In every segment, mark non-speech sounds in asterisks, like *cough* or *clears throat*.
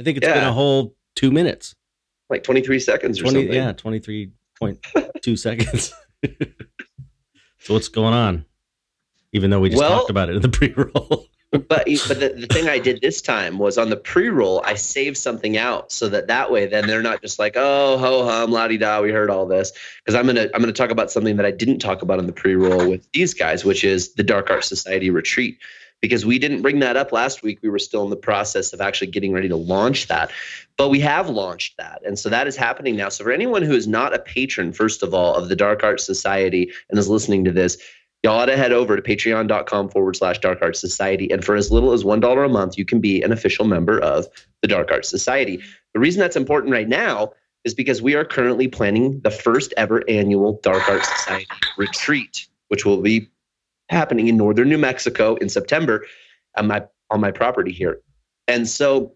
I think it's yeah. been a whole two minutes. Like 23 seconds or something. Yeah, 23.2 *laughs* seconds. *laughs* so what's going on? Even though we just well, talked about it in the *laughs* pre-roll. but but the, the thing I did this time was on the pre-roll, I saved something out so that that way then they're not just like, oh, ho hum, la di da, we heard all this. Because I'm gonna I'm gonna talk about something that I didn't talk about in the pre-roll with these guys, which is the Dark Art Society retreat because we didn't bring that up last week. We were still in the process of actually getting ready to launch that. But we have launched that. And so that is happening now. So for anyone who is not a patron, first of all, of the Dark Art Society and is listening to this, y'all ought to head over to patreon.com forward slash dark arts society. And for as little as $1 a month, you can be an official member of the Dark Arts Society. The reason that's important right now is because we are currently planning the first ever annual Dark Arts Society retreat, which will be happening in northern New Mexico in September on my on my property here. And so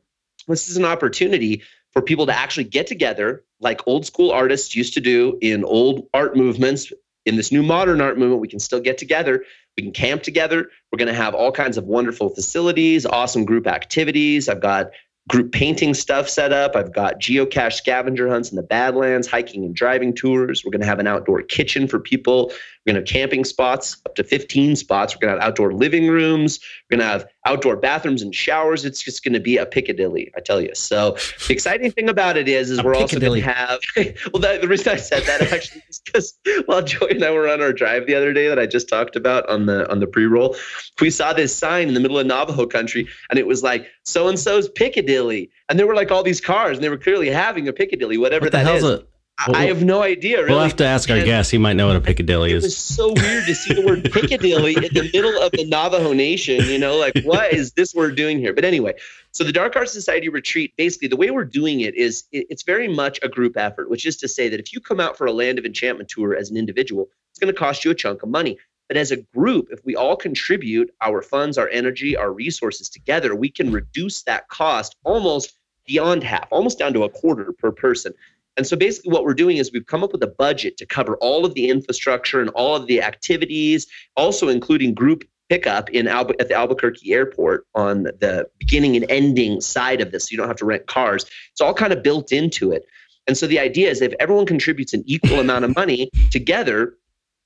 this is an opportunity for people to actually get together like old school artists used to do in old art movements. In this new modern art movement, we can still get together. We can camp together. We're going to have all kinds of wonderful facilities, awesome group activities. I've got group painting stuff set up. I've got geocache scavenger hunts in the Badlands, hiking and driving tours. We're going to have an outdoor kitchen for people. We're going to have camping spots, up to 15 spots. We're going to have outdoor living rooms. We're going to have outdoor bathrooms and showers. It's just going to be a Piccadilly, I tell you. So the exciting thing about it is, is a we're also going to have. *laughs* well, that, the reason I said that actually is because while Joey and I were on our drive the other day that I just talked about on the on the pre-roll, we saw this sign in the middle of Navajo country, and it was like so and so's Piccadilly, and there were like all these cars, and they were clearly having a Piccadilly, whatever what that is. It? Well, I have no idea. Really. We'll have to ask our guest. He might know what a Piccadilly is. It was so weird to see the word *laughs* Piccadilly in the middle of the Navajo Nation. You know, like what is this word doing here? But anyway, so the Dark Arts Society retreat, basically, the way we're doing it is it's very much a group effort, which is to say that if you come out for a Land of Enchantment tour as an individual, it's going to cost you a chunk of money. But as a group, if we all contribute our funds, our energy, our resources together, we can reduce that cost almost beyond half, almost down to a quarter per person. And so basically, what we're doing is we've come up with a budget to cover all of the infrastructure and all of the activities, also including group pickup in Albu- at the Albuquerque airport on the beginning and ending side of this. So you don't have to rent cars. It's all kind of built into it. And so the idea is if everyone contributes an equal *laughs* amount of money together,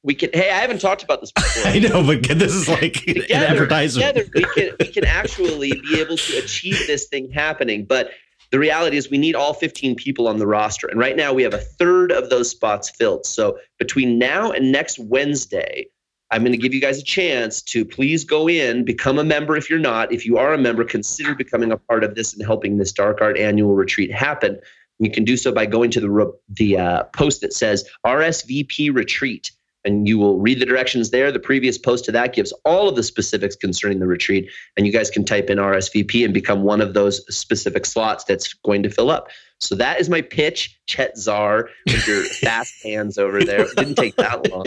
we can hey i haven't talked about this before *laughs* i know but this is like together, an advertisement together we can we can actually be able to achieve this thing happening but the reality is we need all 15 people on the roster. And right now we have a third of those spots filled. So between now and next Wednesday, I'm going to give you guys a chance to please go in, become a member if you're not. If you are a member, consider becoming a part of this and helping this Dark Art annual retreat happen. You can do so by going to the, the uh, post that says RSVP retreat and you will read the directions there. The previous post to that gives all of the specifics concerning the retreat, and you guys can type in RSVP and become one of those specific slots that's going to fill up. So that is my pitch, Chet Zar, with your *laughs* fast hands over there. It didn't take that long.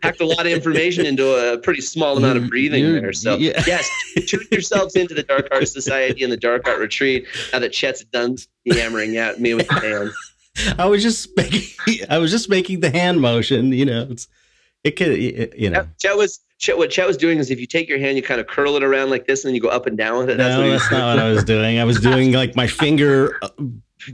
Packed a lot of information into a pretty small amount of breathing You're, there. So yeah. yes, tune yourselves into the Dark Art Society and the Dark Art Retreat. Now that Chet's done yammering at me with the hands. *laughs* I was just making I was just making the hand motion, you know. It's it could, you know. Chet was Chet, what Chet was doing is if you take your hand, you kind of curl it around like this, and then you go up and down with it. That's no, that's not what I was doing. I was *laughs* doing like my finger uh,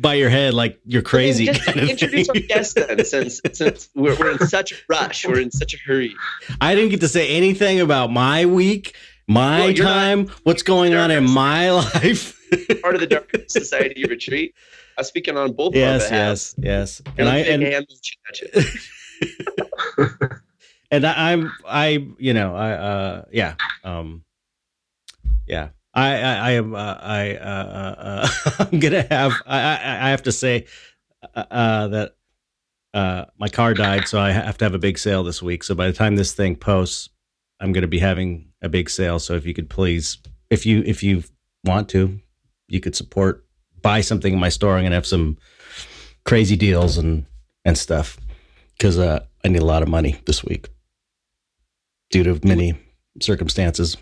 by your head, like you're crazy. Just kind of introduce thing. our guest then, *laughs* since since we're, we're in such a rush, we're in such a hurry. I didn't get to say anything about my week, my well, time, not, what's going on in my life. *laughs* part of the Dark Society retreat. I'm speaking on both. Yes, yes, yes. And, and I and. and I, am I you know I uh yeah um yeah. I I, I am uh, I uh, uh, uh *laughs* I'm gonna have I, I I have to say uh, that uh my car died so I have to have a big sale this week. So by the time this thing posts I'm gonna be having a big sale. So if you could please if you if you want to you could support buy something in my store, I'm gonna have some crazy deals and and stuff. Because uh, I need a lot of money this week due to many circumstances.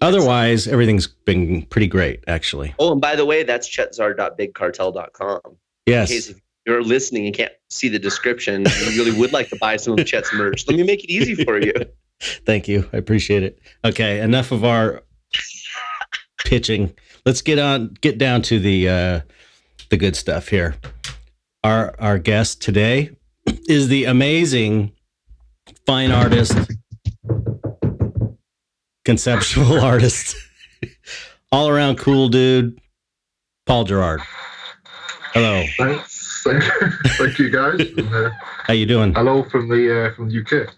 Otherwise, everything's been pretty great, actually. Oh, and by the way, that's chetzar.bigcartel.com. Yes. In case if you're listening and can't see the description, you really would like to buy some of Chet's merch. Let me make it easy for you. *laughs* Thank you. I appreciate it. Okay, enough of our pitching. Let's get on get down to the uh the good stuff here. Our our guest today is the amazing fine artist, conceptual *laughs* artist, all around cool dude, Paul Gerrard. Hello. Thanks. Thank, you guys. *laughs* And, uh, How you doing? hello from the uh, from the UK.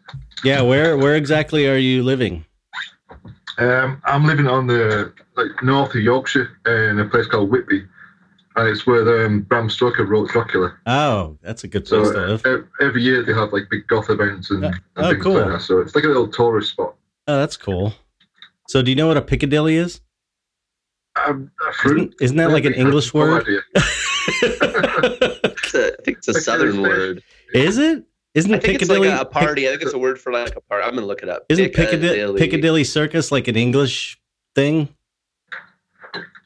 Yeah, where where exactly are you living? Um, I'm living on the like north of Yorkshire in a place called Whitby, and it's where um, Bram Stoker wrote Dracula. Oh, that's a good So to uh, live. ev- every year they have like big goth events and, Uh, and oh, things cool. like that. So it's like a little tourist spot. Oh, that's cool. So, do you know what a Piccadilly is? Um. Isn't, isn't that like an Maybe, I have English word? idea. *laughs* It's think it's a southern word. Is it? Isn't I think it's Piccadilly like a, a party. I think it's a word for like a party. I'm gonna look it up. Isn't Piccadilly, Piccadilly Circus like an English thing?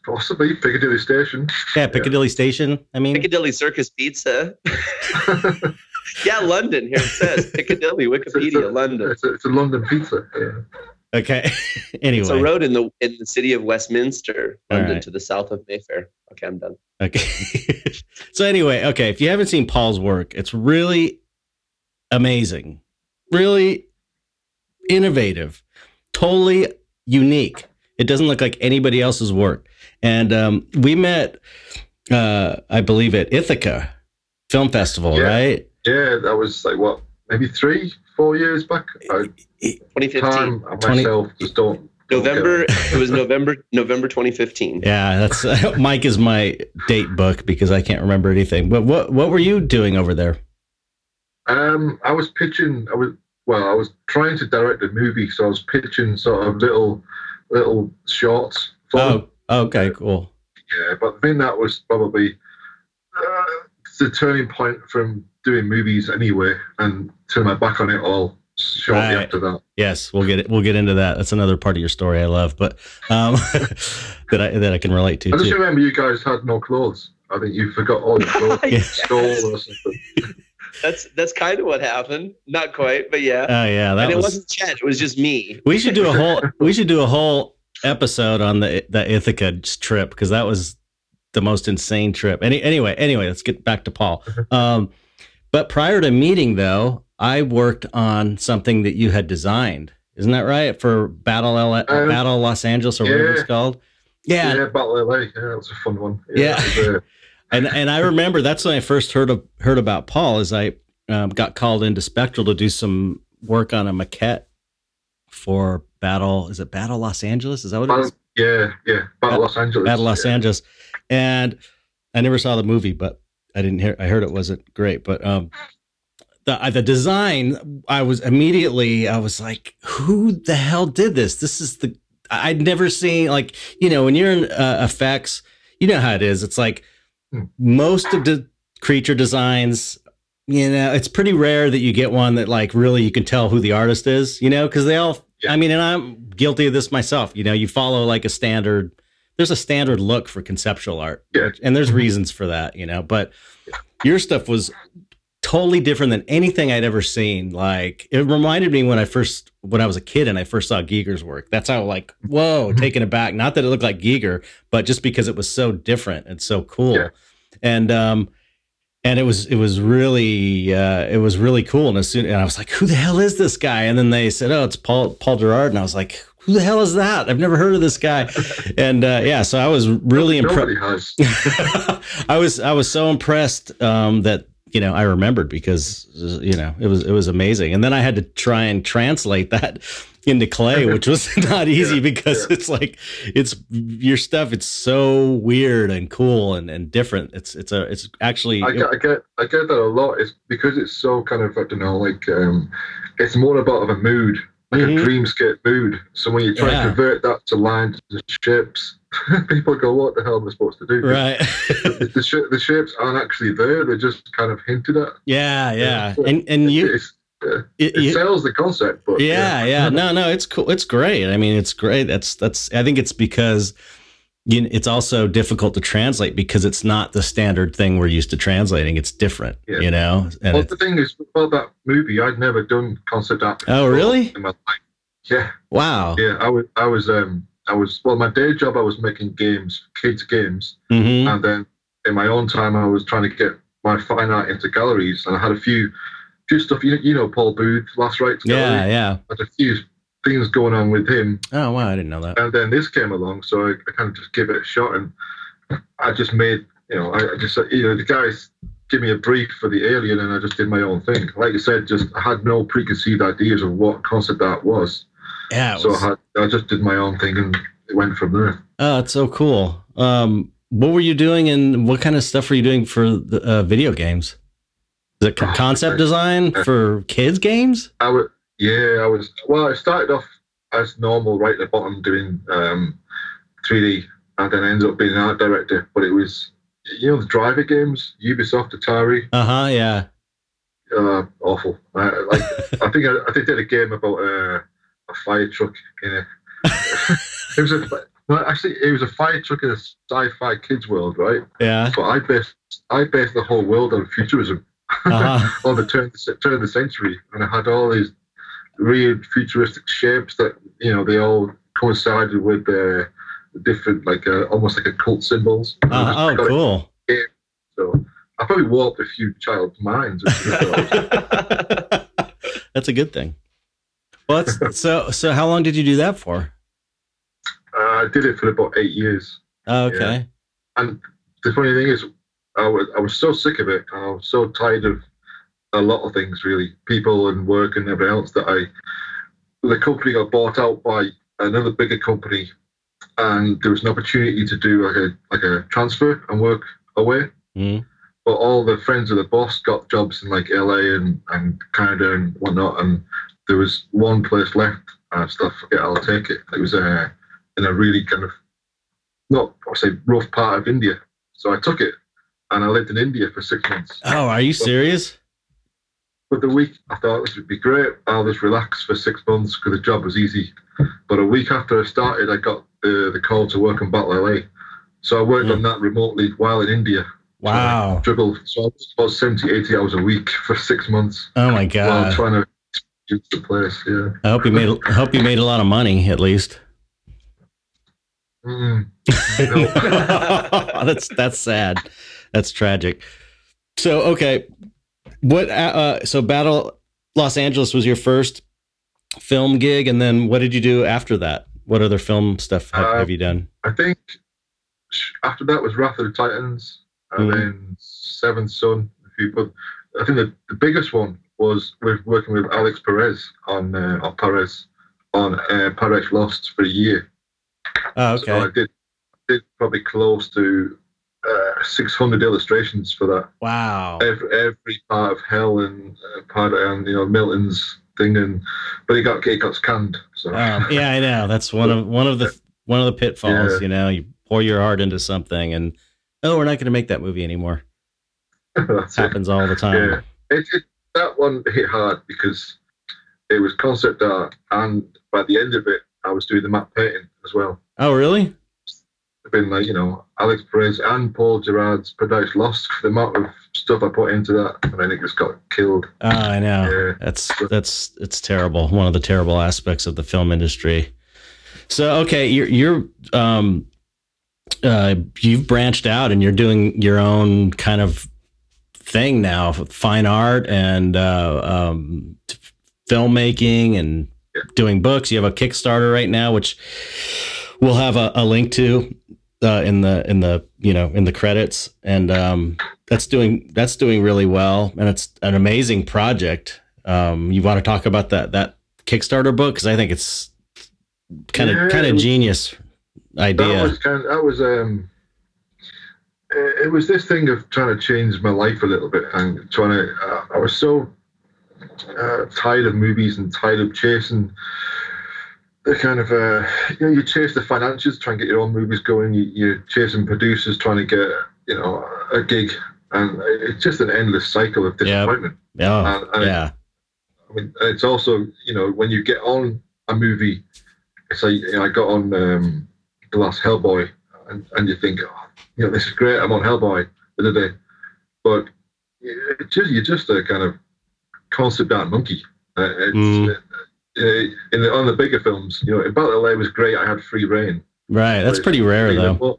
Possibly Piccadilly Station. Yeah, Piccadilly Station. I mean, Piccadilly Circus Pizza. *laughs* yeah, London. Here it says Piccadilly, It's a- Wikipedia, London. It's a, it's a London pizza. Yeah. Okay. Anyway, *laughs* it's a road in the in the city of Westminster, London, right. to the south of Mayfair. Okay, I'm done. okay. *laughs* so anyway, okay. If you haven't seen Paul's work, it's really amazing, really innovative, totally unique. It doesn't look like anybody else's work. And um, we met, uh, I believe, at Ithaca Film Festival, Yeah. right? Yeah, that was like what, maybe three, four years back. I, 2015, time and 20 myself just don't. don't November. it. it was November November 2015. *laughs* Yeah, that's *laughs* Mike is my date book because I can't remember anything. But what what were you doing over there? Um, I was pitching. I was well. I was trying to direct a movie, so I was pitching sort of little, little shorts. Oh, okay, cool. yeah. But the thing that was probably uh, the turning point from doing movies anyway, and turn my back on it all shortly Right. after that. Yes, we'll get it. We'll get into that. That's another part of your story I love, but um, *laughs* that I that I can relate to I just too. remember you guys had no clothes. I think you forgot all your clothes. *laughs* Yeah. Stole or something. That's that's kind of what happened. Not quite, but yeah. Oh yeah, that and it was. wasn't Chet. It was just me. We should do a whole. *laughs* we should do a whole episode on the the Ithaca trip because that was the most insane trip. Any anyway, anyway, let's get back to Paul. Um, but prior to meeting though, I worked on something that you had designed. Isn't that right for Battle L- Uh, Battle Los Angeles or whatever it's called? Yeah, Yeah, Battle LA. Yeah, that was a fun one. Yeah. was, uh, *laughs* and and I remember that's when I first heard of heard about Paul. Is I um, got called into Spectral to do some work on a maquette for Battle. Is it Battle Los Angeles? Is that what it is? Battle, yeah, yeah. Battle Los Angeles. Battle Los yeah. Angeles, and I never saw the movie, but I didn't hear. I heard it wasn't great, but um, the uh, the design, I was immediately, I was like, who the hell did this? This is the I'd never seen like you know when you're in uh, effects, you know how it is. It's like Hmm. most of the creature designs. You know, it's pretty rare that you get one that like really you can tell who the artist is. You know, because they all. I mean, and I'm guilty of this myself. You know, you follow like a standard there's a standard look for conceptual art Yeah. and there's reasons for that you know but your stuff was totally different than anything i'd ever seen. Like it reminded me when i first when i was a kid and i first saw giger's work. That's how like whoa taken aback. Not that it looked like giger but just because it was so different and so cool. Yeah. and um and it was it was really uh it was really cool. And as soon and i was like who the hell is this guy? And then they said oh it's paul paul gerrard and i was like who the hell is that? I've never heard of this guy. *laughs* And uh yeah so i was really impressed *laughs* I was I was so impressed um, that you know I remembered because you know it was it was amazing, and then I had to try and translate that *laughs* into clay, which was *laughs* not easy Yeah, because yeah. it's like it's your stuff. It's so weird and cool and, and different. It's it's a it's actually I get, I get, I get that a lot. It's because it's so kind of, I don't know, like um, it's more about of a mood, like Mhm. a dreamscape mood. So when you try Yeah. and convert that to lines and shapes, *laughs* people go, "What the hell am I supposed to do?" Right. *laughs* the, the, sh- the shapes aren't actually there; they're just kind of hinted at. yeah, yeah. And and you It's, uh, it, it sells the concept, but yeah, yeah. No, no, it's cool. It's great. I mean, it's great. That's that's. I think it's because you know, it's also difficult to translate because it's not the standard thing we're used to translating. It's different, Yeah. you know. And Well, the thing is, about that movie, I'd never done concept art. Oh, really? In my life. Yeah, wow. yeah. I was, I was, um, I was. Well, my day job, I was making games, kids games, hmm and then in my own time, I was trying to get my fine art into galleries, and I had a few, few stuff. You know, you know Paul Booth, Last Rites Yeah, Gallery. yeah. I had a few things going on with him, Oh wow, I didn't know that. and then this came along, so I, I kind of just give it a shot, and I just made, you know, I, I just, you know, the guys give me a brief for the alien, and I just did my own thing. Like you said, just I had no preconceived ideas of what concept art was, Yeah. It so was, I, had, I just did my own thing, and it went from there. oh, it's so cool. Um, what were you doing, and what kind of stuff were you doing for the uh, video games? Is it Oh, concept design for kids games? I was, yeah, I was. Well, I started off as normal, right at the bottom, doing um, 3D, and then I ended up being an art director. But it was, you know, the driver games, Ubisoft, Atari. Uh huh. Yeah. uh, awful. I, like *laughs* I think I, I think they did a game about uh, a fire truck in a. *laughs* it was a well, actually it was a fire truck in a sci-fi kids world, right? Yeah. But I based I based the whole world on futurism, Uh-huh. *laughs* on the turn turn of the century, and I had all these weird futuristic shapes that you know they all coincided with uh, different like uh, almost like a cult symbols. Uh, oh, it. cool. So I probably warped a few child's minds. which is what- *laughs* that's a good thing. Well, *laughs* so so how long did you do that for? Uh, I did it for about eight years. Oh, okay. And the funny thing is, I was I was so sick of it. and I was so tired of a lot of things, really, people and work and everything else. That I, the company got bought out by another bigger company, and there was an opportunity to do like a like a transfer and work away. Mhm. But all the friends of the boss got jobs in like LA and, and Canada and whatnot, and there was one place left. And I stuff, forget, I'll take it. It was uh, in a really kind of not I say rough part of India. So I took it, and I lived in India for six months. Oh, are you serious? But the week I thought this would be great. I'll just relax for six months because the job was easy. But a week after I started, I got the the call to work in Battle LA. So I worked Mm. on that remotely while in India. Wow. Dribble. So I was about 70, 80 hours a week *laughs* for six months Oh my God. while trying to the place. Yeah. I hope you made I hope you made a lot of money at least. Mm. *laughs* that's that's sad. That's tragic. So okay, what? Uh, uh, so Battle Los Angeles was your first film gig, and then what did you do after that? What other film stuff have, Uh, have you done? I think after that was Wrath of the Titans, and Mhm. then Seventh Son. If you put, I think the, the biggest one was with working with Alex Proyas on uh, or Proyas on uh, Paradise Lost for a year. Oh, So I did did probably close to uh, 600 illustrations for that. Wow. Every, every part of Hell and uh, part and, you know Milton's thing, and but he got it got scanned. So Um, yeah, I know. That's one of one of the *laughs* one of the pitfalls. Yeah. You know, you pour your heart into something, and oh, we're not going to make that movie anymore. *laughs* that's it. Happens all the time. Yeah, it, it, that one hit hard because it was concept art, and by the end of it, I was doing the map painting as well. Oh, really? It's been like you know Alex Proyas and Paul Gerrard's Paradise Lost. The amount of stuff I put into that, and then it just got killed. Oh, I know. Yeah. That's that's it's terrible. One of the terrible aspects of the film industry. So okay, you're you're um uh you've branched out and you're doing your own kind of thing now, fine art and uh um filmmaking and doing books. You have a Kickstarter right now which we'll have a, a link to uh in the in the you know in the credits and um that's doing that's doing really well and it's an amazing project um you want to talk about that that kickstarter book because i think it's kind of Yeah, kind of genius That was kind. Of, that was um. It was this thing of trying to change my life a little bit and trying to. Uh, I was so uh, tired of movies and tired of chasing the kind of uh, you know you chase the financials, try and get your own movies going. You, you're chasing producers, trying to get you know a gig, and it's just an endless cycle of disappointment. Yeah, And- and it- yeah, I mean, it's also you know when you get on a movie, like you know, I got on um, the last Hellboy, and, and you think, oh, you know, this is great. I'm on Hellboy the other day, but it's just you're just a kind of concept art monkey. Uh, it's, Mm. uh, in the, on the bigger films, you know, in Battle LA was great. I had free reign. right. That's pretty rare though.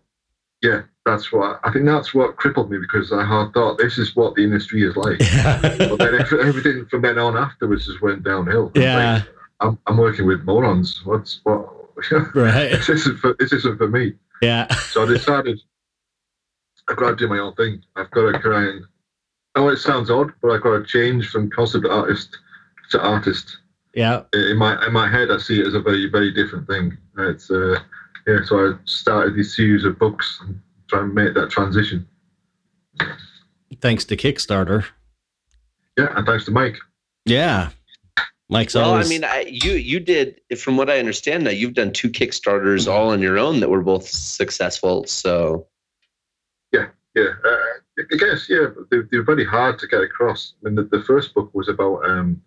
yeah, that's what I think. That's what crippled me because I had thought this is what the industry is like. *laughs* but then everything from then on afterwards just went downhill. Yeah. like, I'm, I'm working with morons. What's what? *laughs* right. this isn't for this isn't for me. Yeah. So I decided I've got to do my own thing. I've got to try and. Oh, it sounds odd, but I've got to change from concept artist to artist. Yeah. In my in my head, I see it as a very very different thing. It's uh, yeah. So I started this series of books and try and make that transition. Thanks to Kickstarter. Yeah, and thanks to Mike. Yeah. Mike's Well, always. I mean, I, you you did, from what I understand, now you've done two Kickstarters all on your own that were both successful. So Yeah, uh, I guess yeah, they're, they're very hard to get across. I mean, the, the first book was about um,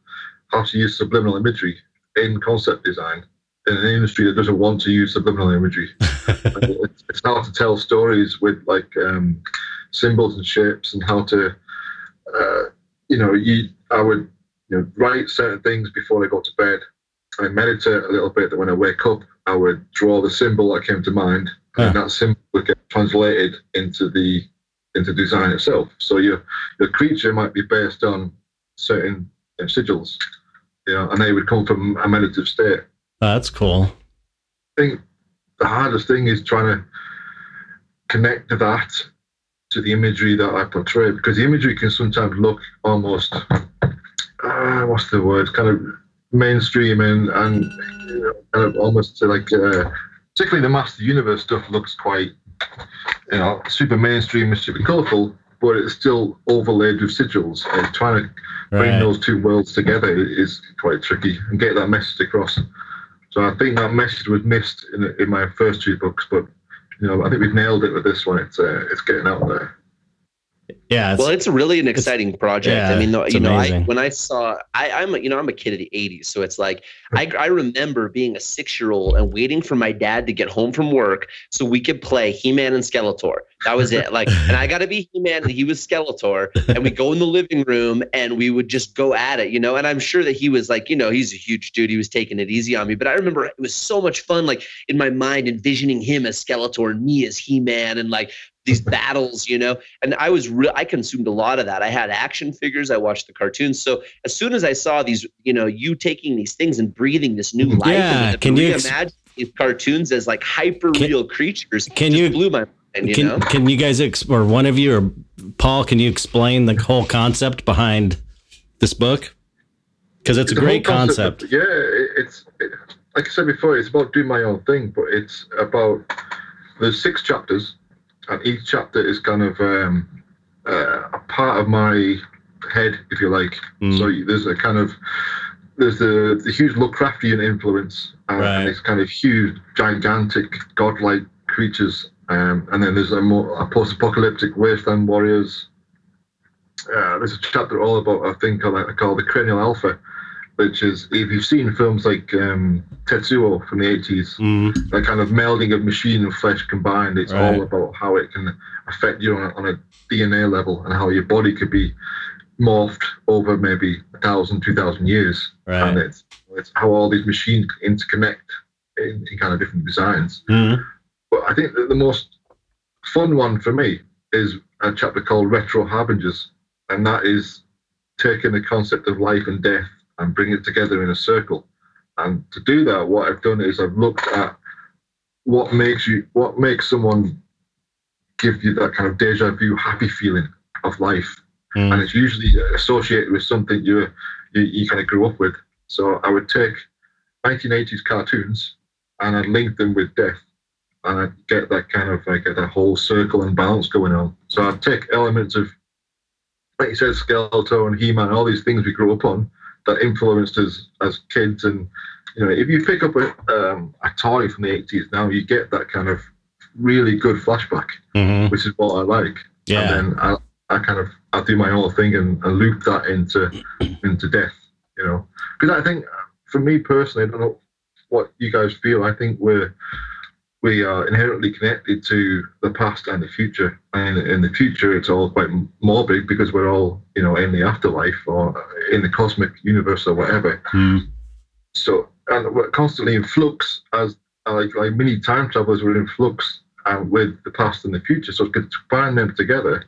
how to use subliminal imagery in concept design in an industry that doesn't want to use subliminal imagery. *laughs* it's, it's how to tell stories with like um, symbols and shapes, and how to, uh, you know, you I would you know write certain things before I go to bed. I meditate a little bit. That when I wake up, I would draw the symbol that came to mind, and that symbol would get translated into the into design itself. So your your creature might be based on certain sigils, you know, and they would come from a meditative state. Oh, that's cool. I think the hardest thing is trying to connect that to the imagery that I portray because the imagery can sometimes look almost uh, what's the word kind of mainstream and and you know, kind of almost like uh, particularly the Master Universe stuff looks quite you know super mainstream and super colourful but it's still overlaid with sigils and trying to bring Right. those two worlds together is quite tricky and get that message across. So I think that message was missed in, in my first two books, but you know I think we've nailed it with this one. It's uh, it's getting out there. Yeah. It's, well, it's really an exciting project. yeah, I mean, though, you know, I, when I saw, I, I'm, a, you know, I'm a kid of the '80s, so it's like I, I remember being a six-year-old and waiting for my dad to get home from work so we could play He-Man and Skeletor. That was it. Like, and I *laughs* got to be He-Man and he was Skeletor, and we go in the living room and we would just go at it, you know. And I'm sure that he was like, you know, he's a huge dude. He was taking it easy on me, but I remember it was so much fun, like in my mind, envisioning him as Skeletor and me as He-Man, and like these *laughs* battles, you know. And I was real. I consumed a lot of that. I had action figures. I watched the cartoons. So as soon as I saw these, you know, you taking these things and breathing this new life, Yeah, and can you ex- imagine these cartoons as like hyper real creatures? can just you- blew my mind? You can know. can you guys ex- or one of you or Paul? Can you explain the whole concept behind this book? Because it's a The great whole concept. yeah, it's it, like I said before, it's about doing my own thing, but it's about there's six chapters, and each chapter is kind of um, uh, a part of my head, if you like. Mm. So there's a kind of there's the the huge Lovecraftian influence, uh, Right. and it's kind of huge, gigantic, godlike creatures, um, and then there's a more a post-apocalyptic wasteland warriors. Uh, there's a chapter all about a thing called called the Cranial Alpha, which is if you've seen films like um, Tetsuo from the 80s, Mm, that kind of melding of machine and flesh combined. It's Right. all about how it can affect you on a, on a DNA level and how your body could be morphed over maybe a thousand, two thousand years. And it's, it's how all these machines interconnect in, in kind of different designs. Mm, But I think that the most fun one for me is a chapter called Retro Harbingers, and that is taking the concept of life and death and bring it together in a circle. And to do that, what I've done is I've looked at what makes you, what makes someone give you that kind of deja vu, happy feeling of life, and mm, it's usually associated with something you you, you kind of grew up with. So I would take 1980s cartoons and I'd link them with death, and I'd get that kind of like a, whole circle and balance going on. So I'd take elements of, like you said, Skeletor and He-Man, all these things we grew up on, that influenced us as kids. And you know, if you pick up a, um, a toy from the 80s now, you get that kind of really good flashback, Mhm. which is what I like. Yeah. And then I, I kind of I do my own thing and, and loop that into *clears throat* into death, you know. Because I think for me personally, I don't know what you guys feel. I think we're we are inherently connected to the past and the future. And in the future, it's all quite morbid because we're all, you know, in the afterlife or in the cosmic universe or whatever. Mhm. So, and we're constantly in flux as like like mini time travelers. We're in flux uh, with the past and the future. So to combine them together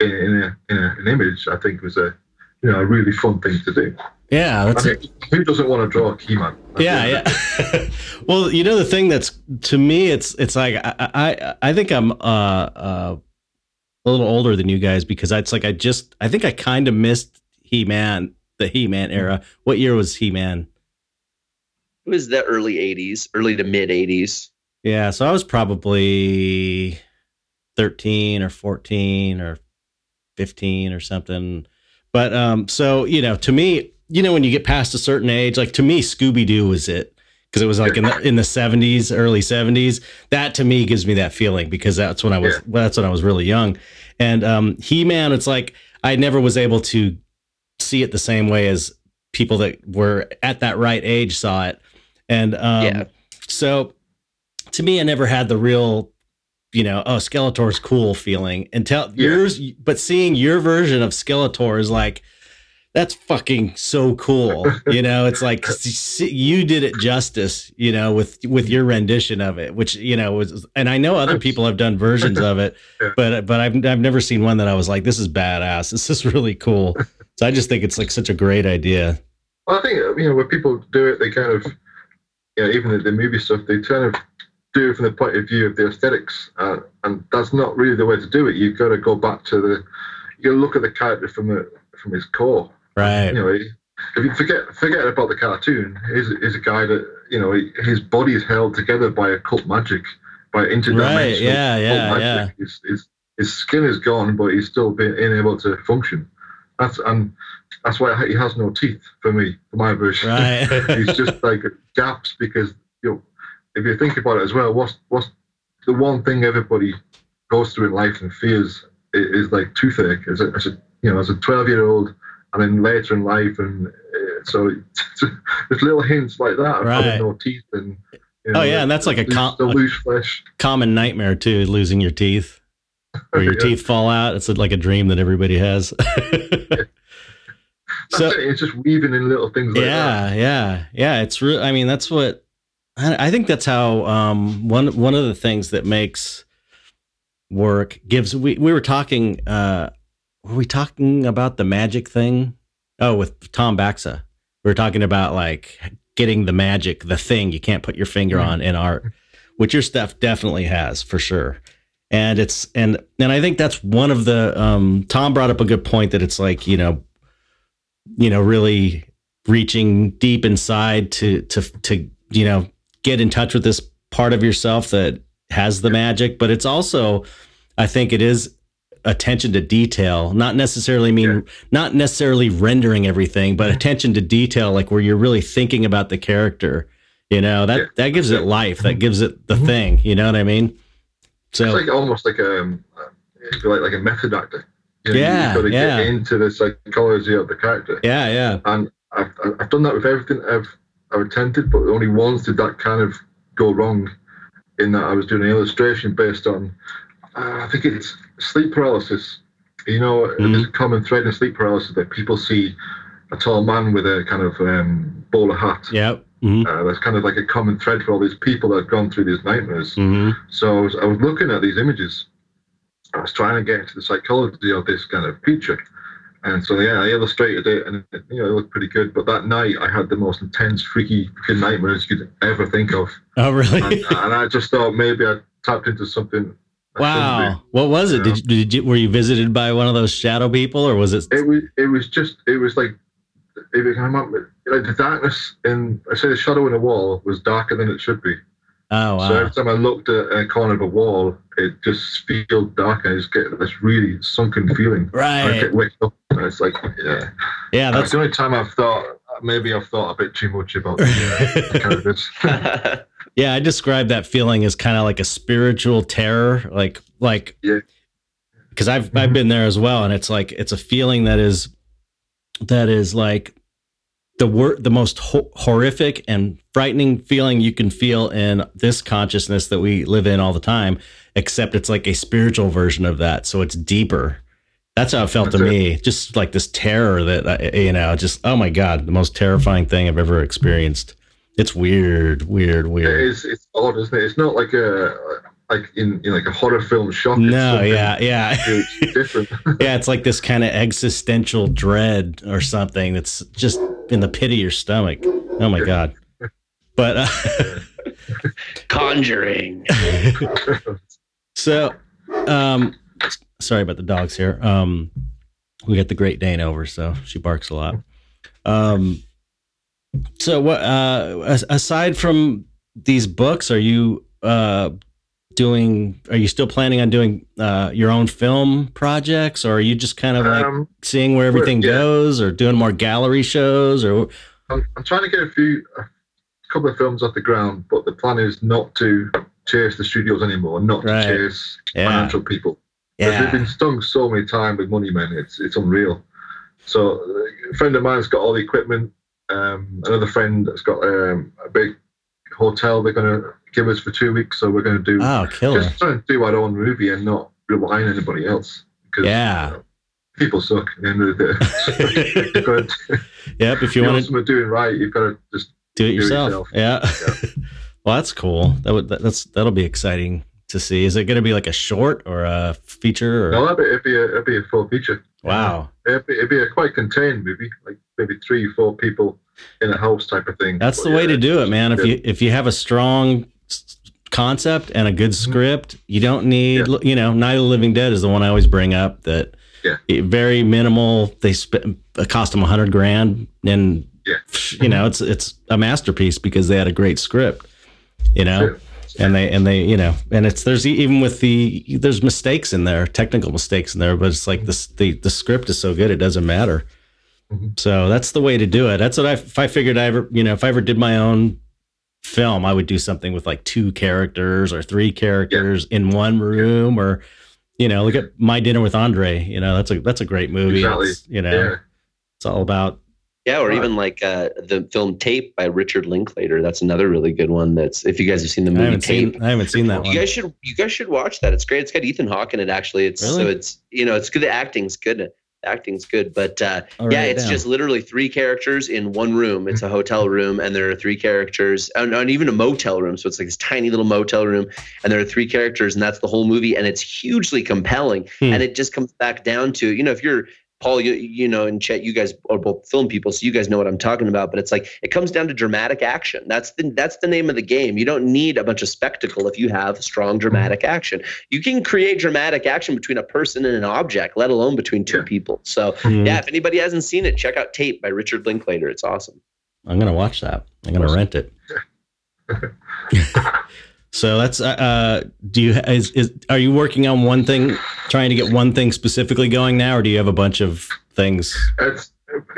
in, in, a, in a, an image, I think was a you know a really fun thing to do. Yeah, I that's think, who doesn't want to draw a He-Man? yeah, yeah. *laughs* well, you know the thing that's to me, it's it's like I I, I think I'm uh uh a little older than you guys because it's like I just I think I kind of missed He Man the He Man era. What year was He Man? It was the early 80s, early to mid 80s. Yeah, so I was probably 13 or 14 or 15 or something. But um so, you know, to me, you know when you get past a certain age, like to me Scooby Doo was it because it was like in the in the 70s, early 70s. That to me gives me that feeling because that's when I was well, that's when I was really young. And um He-Man it's like I never was able to see it the same way as people that were at that right age saw it. And um Yeah. so to me, I never had the real, you know, oh, Skeletor's cool feeling until Yeah. yours, but seeing your version of Skeletor is like, that's fucking so cool. *laughs* You know, it's like you did it justice, you know, with with your rendition of it, which you know was, and I know other people have done versions of it, *laughs* Yeah. but but I've I've never seen one that I was like, this is badass. This is really cool. *laughs* So I just think it's like such a great idea. Well, I think you know when people do it, they kind of, you know, even the, the movie stuff, they kind of do it from the point of view of the aesthetics, uh, and that's not really the way to do it. You've got to go back to the, you look at the character from the from his core. Right. You know, if you forget forget about the cartoon, he's, he's a guy that you know he, his body is held together by occult magic, by interdimensional Right, yeah, yeah, occult yeah. magic. His, his, his skin is gone, but he's still being, being able to function. That's and that's why he has no teeth for me, for my version. Right. *laughs* He's just like gaps because you know, if you think about it as well, what's what's the one thing everybody goes through in life and fears is, is like toothache. As a, as a you know, as a twelve year old, and then later in life, and uh, so there's little hints like that of Right. having no teeth and. You Oh, yeah, and that's like a com- loose flesh. common nightmare too, losing your teeth. Or your *laughs* Yeah. teeth fall out. It's like a dream that everybody has. *laughs* So it. It's just weaving in little things like that. yeah, yeah, yeah. It's real. I mean, that's what I, I think. That's how um, one one of the things that makes work gives. We we were talking. Uh, were we talking about the magic thing? Oh, with Tom Baxa, we were talking about like getting the magic, the thing you can't put your finger Mhm. on in art, which your stuff definitely has for sure. And it's and and I think that's one of the um, Tom brought up a good point that it's like you know you know really reaching deep inside to to to you know get in touch with this part of yourself that has the magic but it's also i think it is attention to detail not necessarily mean Yeah. not necessarily rendering everything but attention to detail like where you're really thinking about the character you know that Yeah. that gives it life that gives it the Mhm. thing you know what i mean so It's like almost like a um, like like a method actor. You Yeah, you've got to yeah. get into the psychology of the character. yeah yeah And I've, I've done that with everything I've I've attempted, but only once did that kind of go wrong. In that I was doing an illustration based on, uh, I think it's sleep paralysis. You know, Mhm. there's a common thread in sleep paralysis that people see a tall man with a kind of um, bowler hat. yeah hmm Uh, that's kind of like a common thread for all these people that have gone through these nightmares. hmm So I was, I was looking at these images. I was trying to get into the psychology of this kind of creature. And so, yeah, I illustrated it and, it, you know, it looked pretty good. But that night, I had the most intense, freaky nightmares you could ever think of. oh really And, uh, and I just thought maybe I tapped into something. Wow. What was it? Yeah. Did you, did you were you visited by one of those shadow people or was it. It was, it was just, it was like, it was, like the darkness in, I say the shadow in the wall was darker than it should be. Oh wow. So every time I looked at a corner of a wall, it just felt dark. I just get this really sunken feeling. Right. I get waked up and it's like, yeah. Yeah, That's that's the only time I've thought maybe I've thought a bit too much about the, uh. *laughs* *laughs* Yeah, I describe that feeling as kind of like a spiritual terror, like like Yeah. Because I've I've Mhm. been there as well, and it's like it's a feeling that is that is like the wor- the most ho- horrific and frightening feeling you can feel in this consciousness that we live in all the time. Except it's like a spiritual version of that, so it's deeper. That's how it felt to it. me. Just like this terror that uh, I, you know, just oh my god, the most terrifying thing I've ever experienced. It's weird, weird, weird. is. It's odd, isn't it? It's not like a like in, in like a horror film shock. It's No, yeah, yeah, *laughs* It's different. *laughs* yeah. It's like this kind of existential dread or something that's just in the pit of your stomach. Oh my god! But uh, *laughs* Conjuring. *laughs* so, um, sorry about the dogs here. Um, we got the Great Dane over, so she barks a lot. Um, so what? Uh, aside from these books, are you uh doing? Are you still planning on doing uh your own film projects, or are you just kind of like um, seeing where everything yeah. goes, or doing more gallery shows, or I'm, I'm trying to get a few, a couple of films off the ground, but the plan is not to chase the studios anymore, not Right. to chase Yeah. financial people. 'Cause They've been stung so many times with money, man. It's it's unreal. So a friend of mine's got all the equipment. Um, another friend that's got um, a big hotel they're going to give us for two weeks. So we're going to do oh, killer, just trying to do our own movie and not rely on anybody else. Because Yeah. you know, people suck. At the end of the day. you've got to, yep. If you want to doing right, you've got to just do it it yourself, yeah. *laughs* well, that's cool. That would that, that's that'll be exciting to see. Is it going to be like a short or a feature? Or no. It'd be, it'd be a it'd be a full feature. wow, It'd be, it'd be a quite contained movie, like maybe three, four people in a house type of thing. that's But the way yeah, to do it, man. If good. you if you have a strong concept and a good Mm-hmm. script, you don't need you know. Night of the Living Dead is the one I always bring up. That Yeah. it- very minimal. They spent it cost them a hundred grand, and Yeah. you know it's it's a masterpiece because they had a great script. You know. Yeah. and they and they you know and it's there's even with the there's mistakes in there technical mistakes in there but it's like this the the script is so good it doesn't matter Mhm. so that's the way to do it that's what i if i figured i ever you know if i ever did my own film i would do something with like two characters or three characters in one room or you know look at my dinner with andre you know that's a that's a great movie Exactly. It's, you know Yeah. it's all about Yeah, or Right. even like uh, the film Tape by Richard Linklater. That's another really good one. That's if you guys have seen the i movie haven't Tape. seen i haven't seen that You one guys should you guys should watch that. It's great. It's got Ethan Hawke in it actually. It's so it's you know it's good. The acting's good. Acting's good, but uh, yeah, it's down. just literally three characters in one room. It's a *laughs* hotel room, and there are three characters, and, and even a motel room. So it's like this tiny little motel room, and there are three characters, and that's the whole movie, and it's hugely compelling. Hmm. And it just comes back down to you know if you're Paul, you, you know, and Chet, you guys are both film people, so you guys know what I'm talking about. But it's like it comes down to dramatic action. That's the that's the name of the game. You don't need a bunch of spectacle if you have strong dramatic action. You can create dramatic action between a person and an object, let alone between two Yeah. people. So Mhm. yeah, if anybody hasn't seen it, check out Tape by Richard Linklater. It's awesome. I'm gonna watch that. I'm gonna rent it. *laughs* *laughs* so that's uh, uh do you is, is are you working on one thing trying to get one thing specifically going now or do you have a bunch of things It's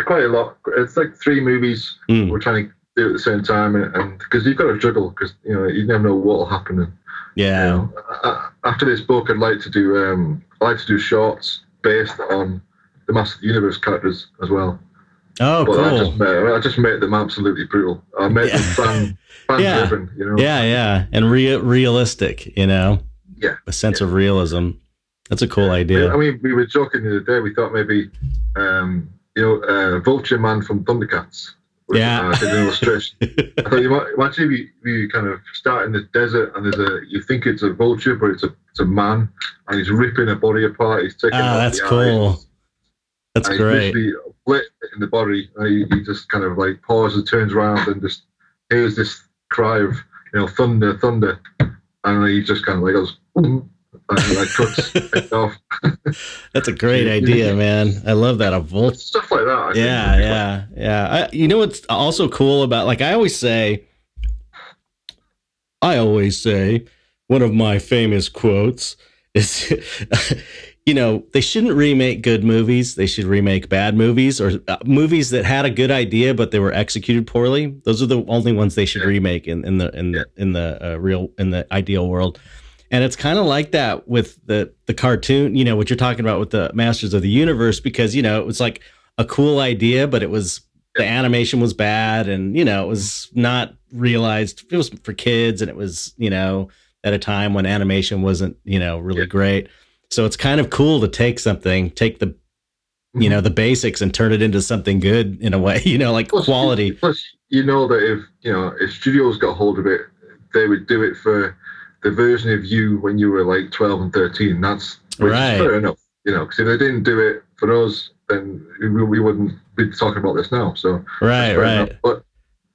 quite a lot. It's like three movies Mm, we're trying to do at the same time, and because you've got to juggle, because you know you never know what will happen. And, you yeah know, a- after this book, I'd like to do um, I like to do shorts based on the Master of the Universe characters as well. Oh but I cool just made, I just made them absolutely brutal. I made Yeah. them fan *laughs* fan Yeah. driven. You know. yeah yeah and rea- realistic you know Yeah. a sense of realism that's a cool idea. I mean, we were joking the other day. We thought maybe, um, you know, uh, Vulture Man from Thundercats. Yeah. uh, an illustration. *laughs* I thought you might imagine if you, you kind of start in the desert and there's a you think it's a vulture, but it's a it's a man and he's ripping a body apart. He's taking Ah, that's cool. eyes, that's and great Split in the body. And he, he just kind of like pauses, turns around, and just hears this cry of you know thunder, thunder, and he just kind of like goes. "Boom," And like cuts *laughs* it off. that's a great *laughs* idea man i love that a vulture Stuff like that. I yeah yeah yeah I, you know what's also cool about like i always say i always say one of my famous quotes is *laughs* you know, they shouldn't remake good movies. They should remake bad movies or uh, movies that had a good idea but they were executed poorly. Those are the only ones they should remake in, in the in the in the uh, real in the ideal world. And it's kind of like that with the the cartoon, you know, what you're talking about with the Masters of the Universe because, you know, it was like a cool idea but it was the animation was bad and, you know, it was not realized it was for kids and it was, you know, at a time when animation wasn't, you know, really great. So it's kind of cool to take something, take the you know mm-hmm. the basics and turn it into something good in a way *laughs* you know like Plus, quality Plus, you know that if you know if studios got hold of it, they would do it for the version of you when you were like twelve and thirteen. That's Right. fair enough. You know, because if they didn't do it for us, then we, we wouldn't be talking about this now. So right right enough. But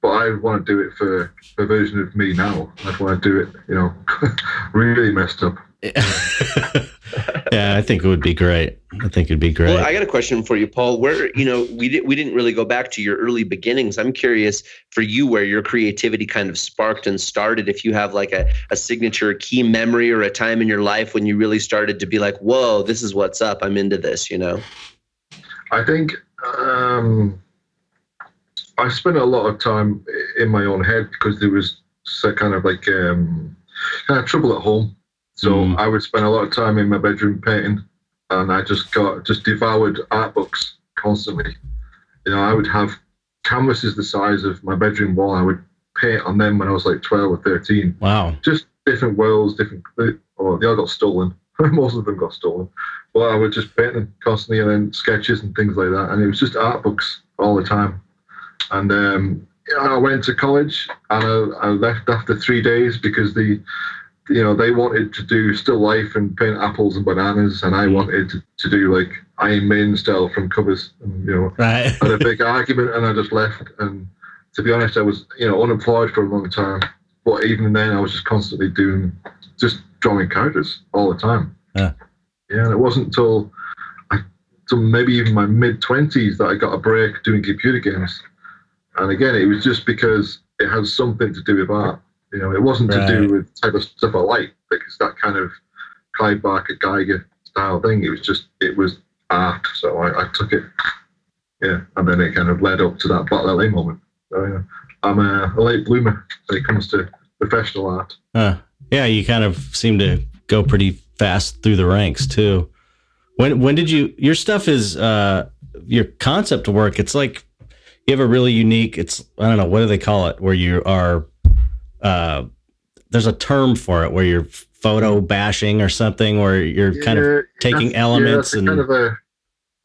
but I want to do it for a version of me now. I'd want to do it, you know, *laughs* really messed up. *laughs* yeah i think it would be great i think it'd be great Well, I got a question for you, Paul. Where you know we didn't we didn't really go back to your early beginnings. I'm curious for you where your creativity kind of sparked and started. If you have like a, a signature key memory or a time in your life when you really started to be like, "Whoa, this is what's up. I'm into this." You know. I think um, I spent a lot of time in my own head because there was so kind of like um, kind of trouble at home. So Mm. I would spend a lot of time in my bedroom painting, and I just got just devoured art books constantly. You know, I would have canvases the size of my bedroom wall. I would paint on them when I was like twelve or thirteen wow just different worlds, different. Or they all got stolen. *laughs* Most of them got stolen. But I would just paint them constantly, and then sketches and things like that. And it was just art books all the time. And um, I went to college, and I, I left after three days because the, you know, they wanted to do still life and paint apples and bananas, and I Mhm. wanted to, to do like Iron Maiden style from covers. And, you know, right had a big *laughs* argument and I just left. And to be honest, I was, you know, unemployed for a long time. But even then, I was just constantly doing, just drawing characters all the time. Yeah. Yeah, and it wasn't until, I, till maybe even my mid twenties that I got a break doing computer games. And again, it was just because it had something to do with art. You know, it wasn't to do with type of stuff I like, because that kind of Clive Barker Giger style thing. It was just, it was art. So I, I took it yeah, and then it kind of led up to that Battle LA moment. So, yeah, I'm a, a late bloomer when it comes to professional art. Huh. yeah you kind of seem to go pretty fast through the ranks too when when did you your stuff is uh your concept work it's like you have a really unique it's i don't know what do they call it where you are uh there's a term for it where you're photo bashing or something where you're kind of taking elements yeah, and- kind of a,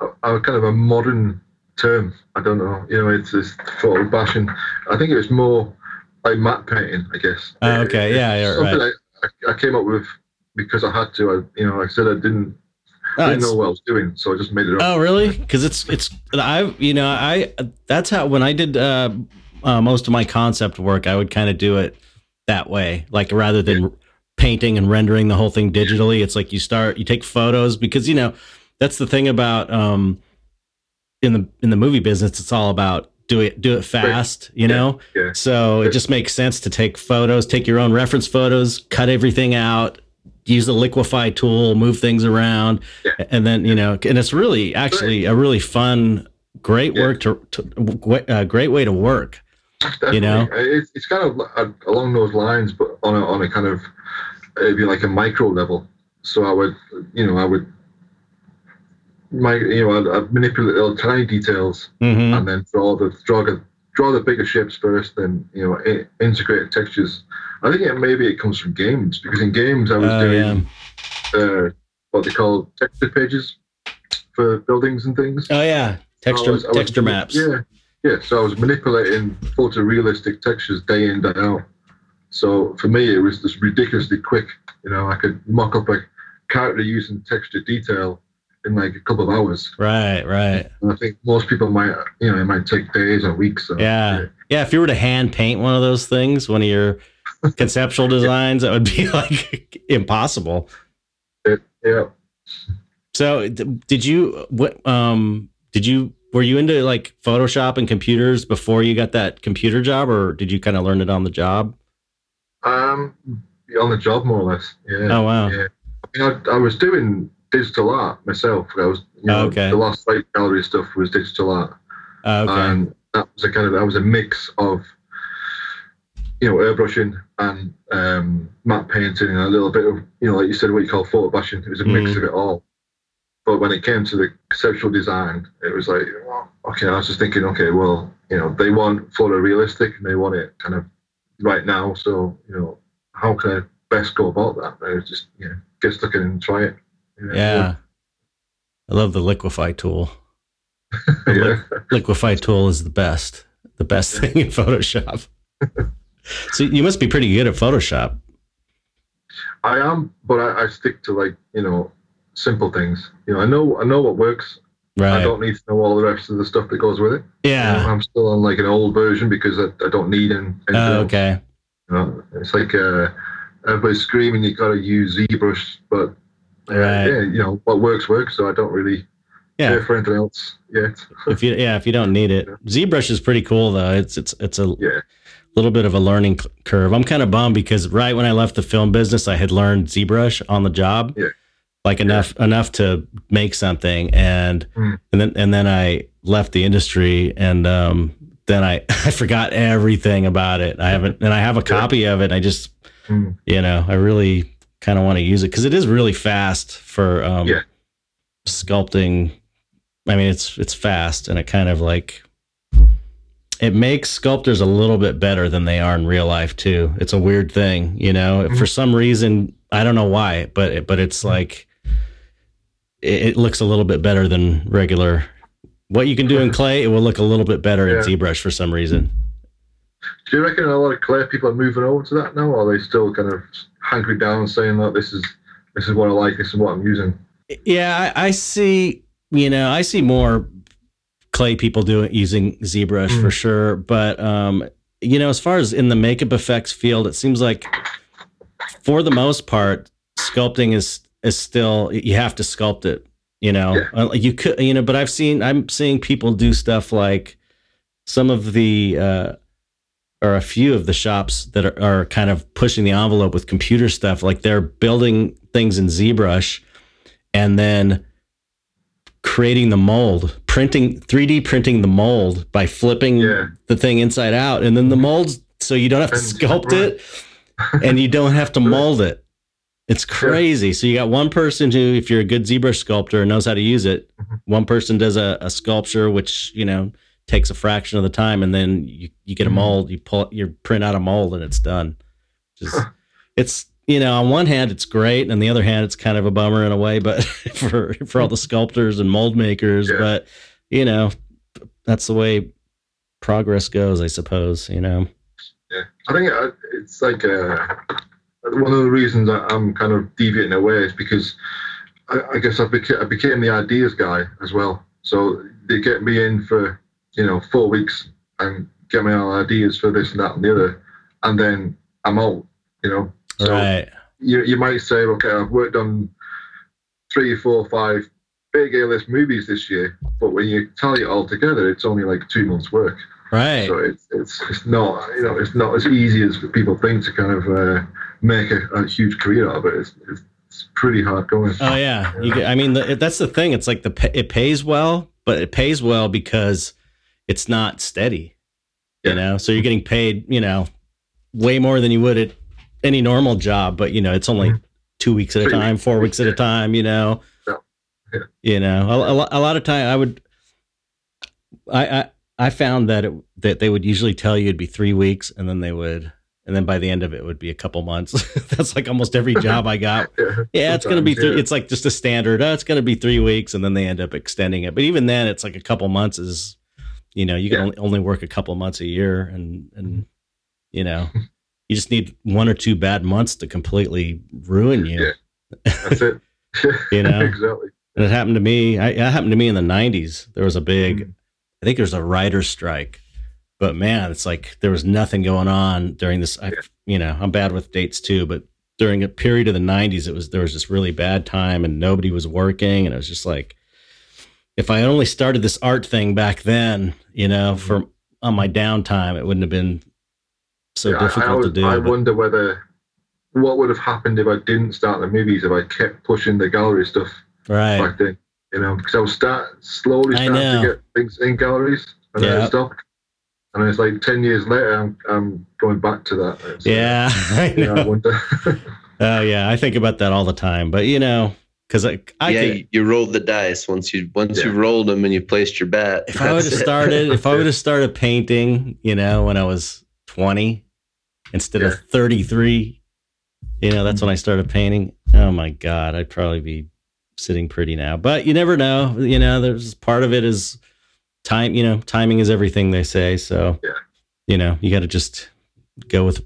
a, a kind of a modern term. I don't know. You know, it's this photo bashing. I think it was more like matte painting. I guess. Oh, okay. It's Yeah, yeah, something I, I, I came up with because I had to. I, you know, like I said I didn't, Oh, didn't know what I was doing, so I just made it up. Oh, really? Because it's it's I you know I that's how when I did uh, uh, most of my concept work, I would kind of do it that way, like rather than painting and rendering the whole thing digitally. It's like you start you take photos because you know that's the thing about um in the in the movie business. It's all about do it do it fast, you know. yeah. So it just makes sense to take photos, take your own reference photos, cut everything out. Use the liquefy tool, move things around, Yeah. and then you know, and it's really actually a really fun, great Yeah. work to, to uh, great way to work. Definitely. You know? it's, it's kind of uh, along those lines, but on a on a kind of it'd be like a micro level. So I would, you know, I would, my, you know, I'd, I'd manipulate little tiny details hmm and then draw the draw the draw the bigger shapes first, then you know, integrate textures. I think it, maybe it comes from games because in games I was Oh, yeah. doing uh, what they call texture pages for buildings and things. Oh yeah, texture I was- I was texture doing- maps. Yeah, yeah. So I was manipulating photorealistic textures day in day out. So for me, it was just ridiculously quick. You know, I could mock up a character using texture detail in like a couple of hours. Right, right. And I think most people might, you know, it might take days or weeks. So, Yeah. Yeah, if you were to hand paint one of those things, one of your *laughs* conceptual designs, that would be *laughs* like impossible. yeah. So, did you what um did you were you into like Photoshop and computers before you got that computer job or did you kind of learn it on the job? Um, on the job more or less. Yeah. Oh wow. Yeah. I mean, I, I was doing digital art myself. I was, you know, Okay. the last light gallery stuff was digital art, Oh, okay. and that was a kind of that was a mix of, you know, airbrushing and um, matte painting and a little bit of, you know, like you said, what you call photo bashing. It was a mix Mhm. of it all. But when it came to the conceptual design, it was like, oh, okay, I was just thinking, okay, well, you know, they want photorealistic and they want it kind of right now. So, you know, how can I best go about that? And I was just, you know, get stuck in and try it. You know, yeah. I love the liquify tool. *laughs* yeah. Liquify tool is the best. The best thing in Photoshop. *laughs* so you must be pretty good at Photoshop. I am, but I, I stick to like, you know, simple things. You know, I know I know what works. Right. I don't need to know all the rest of the stuff that goes with it. You know, Yeah. I'm still on like an old version because I, I don't need an-. Oh, okay. You know, it's like uh, everybody's screaming you got to use ZBrush, but uh, Right. yeah, you know what works works. So I don't really Yeah. care for anything else yet. *laughs* If you yeah, if you don't need it. ZBrush is pretty cool though. It's it's it's a Yeah. little bit of a learning curve. I'm kind of bummed because right when I left the film business, I had learned ZBrush on the job. Yeah. Like enough enough to make something and Mm. and then and then I left the industry and um then I *laughs* I forgot everything about it. I haven't and I have a copy of it. I just Mm. you know, I really kind of want to use it cuz it is really fast for um Yeah. sculpting. I mean, it's it's fast and it kind of like it makes sculptors a little bit better than they are in real life too. It's a weird thing, you know. Mhm. For some reason, I don't know why, but it, but it's like it, looks a little bit better than regular. What you can do in *laughs* clay, it will look a little bit better in Yeah. ZBrush for some reason. Do you reckon a lot of clay people are moving over to that now, or are they still kind of hankering down, saying that this is this is what I like, this is what I'm using? Yeah, I, I see. You know, I see more clay people doing using ZBrush Mm. for sure. But um, you know, as far as in the makeup effects field, it seems like for the most part, sculpting is is still you have to sculpt it. You know, Yeah. Uh, you could you know, but I've seen I'm seeing people do stuff like some of the uh, or a few of the shops that are, are kind of pushing the envelope with computer stuff. Like they're building things in ZBrush and then creating the mold, printing 3D printing the mold by flipping Yeah. the thing inside out, and then the molds so you don't have to sculpt it and you don't have to *laughs* mold it. It's crazy. So you got one person who, if you're a good ZBrush sculptor, knows how to use it. Mhm. One person does a, a sculpture, which you know takes a fraction of the time, and then you, you get a Mhm. mold. You pull, you print out a mold, and it's done. Just it's you know on one hand it's great, and on the other hand it's kind of a bummer in a way, but *laughs* for for all the sculptors and mold makers, Yeah. but you know that's the way progress goes, I suppose. You know. Yeah, I think uh, it's like uh, one of the reasons I'm kind of deviating away is because I, I guess I became, I became the ideas guy as well. So they get me in for you know four weeks and get me all ideas for this and that and the other, and then I'm out. You know, so right. you you might say, okay, I've worked on three, four, five big A-list movies this year, but when you tally it all together, it's only like two months' work. Right. So it's it's it's not you know it's not as easy as people think to kind of uh, make a, a huge career out of it. It's, it's, it's pretty hard going. Oh yeah, you get, I mean the, that's the thing. It's like the it pays well, but it pays well because it's not steady. You Yeah. know, so you're getting paid, you know, way more than you would at any normal job, but you know, it's only Mhm. two weeks at a time, four weeks at a time. You know. Yeah. you know, a, a, a lot of time I would, I I I found that it that they would usually tell you it'd be three weeks, and then they would. And then by the end of it, it would be a couple months. *laughs* That's like almost every job I got *laughs* Yeah, yeah, it's going to be three. yeah. It's like just a standard. Oh, it's going to be three weeks, and then they end up extending it. But even then, it's like a couple months is, you know, you can Yeah. only, only work a couple months a year, and and you know, *laughs* you just need one or two bad months to completely ruin you. That's it. You know? exactly. And it happened to me. I, it happened to me in the '90s. There was a big, Mm. I think there was a writer's strike, but man, it's like there was nothing going on during this. I, You know, I'm bad with dates too, but during a period of the '90s, it was there was this really bad time, and nobody was working, and it was just like, if I only started this art thing back then, you know, mm-hmm. for on my downtime, it wouldn't have been so Yeah, I- I, difficult always- to do. I but- wonder whether what would have happened if I didn't start the movies if I kept pushing the gallery stuff Right. back then. You know, because I was start slowly I starting know. to get things in galleries, and then I stopped. And it's like ten years later, I'm, I'm going back to that. It's, uh, Yeah. *laughs* I you know, I wonder. *laughs* Oh yeah, I think about that all the time. But you know, because I, I yeah, could, you, you rolled the dice once you once you rolled them and you placed your bet. if I would have started, if I *laughs* would have started painting, you know, when I was 20 instead Yeah. of 33, you know, that's when I started painting. Oh my God, I'd probably be sitting pretty now. But you never know. You know, there's part of it is time, you know, timing is everything they say. So, Yeah. you know, you got to just go with,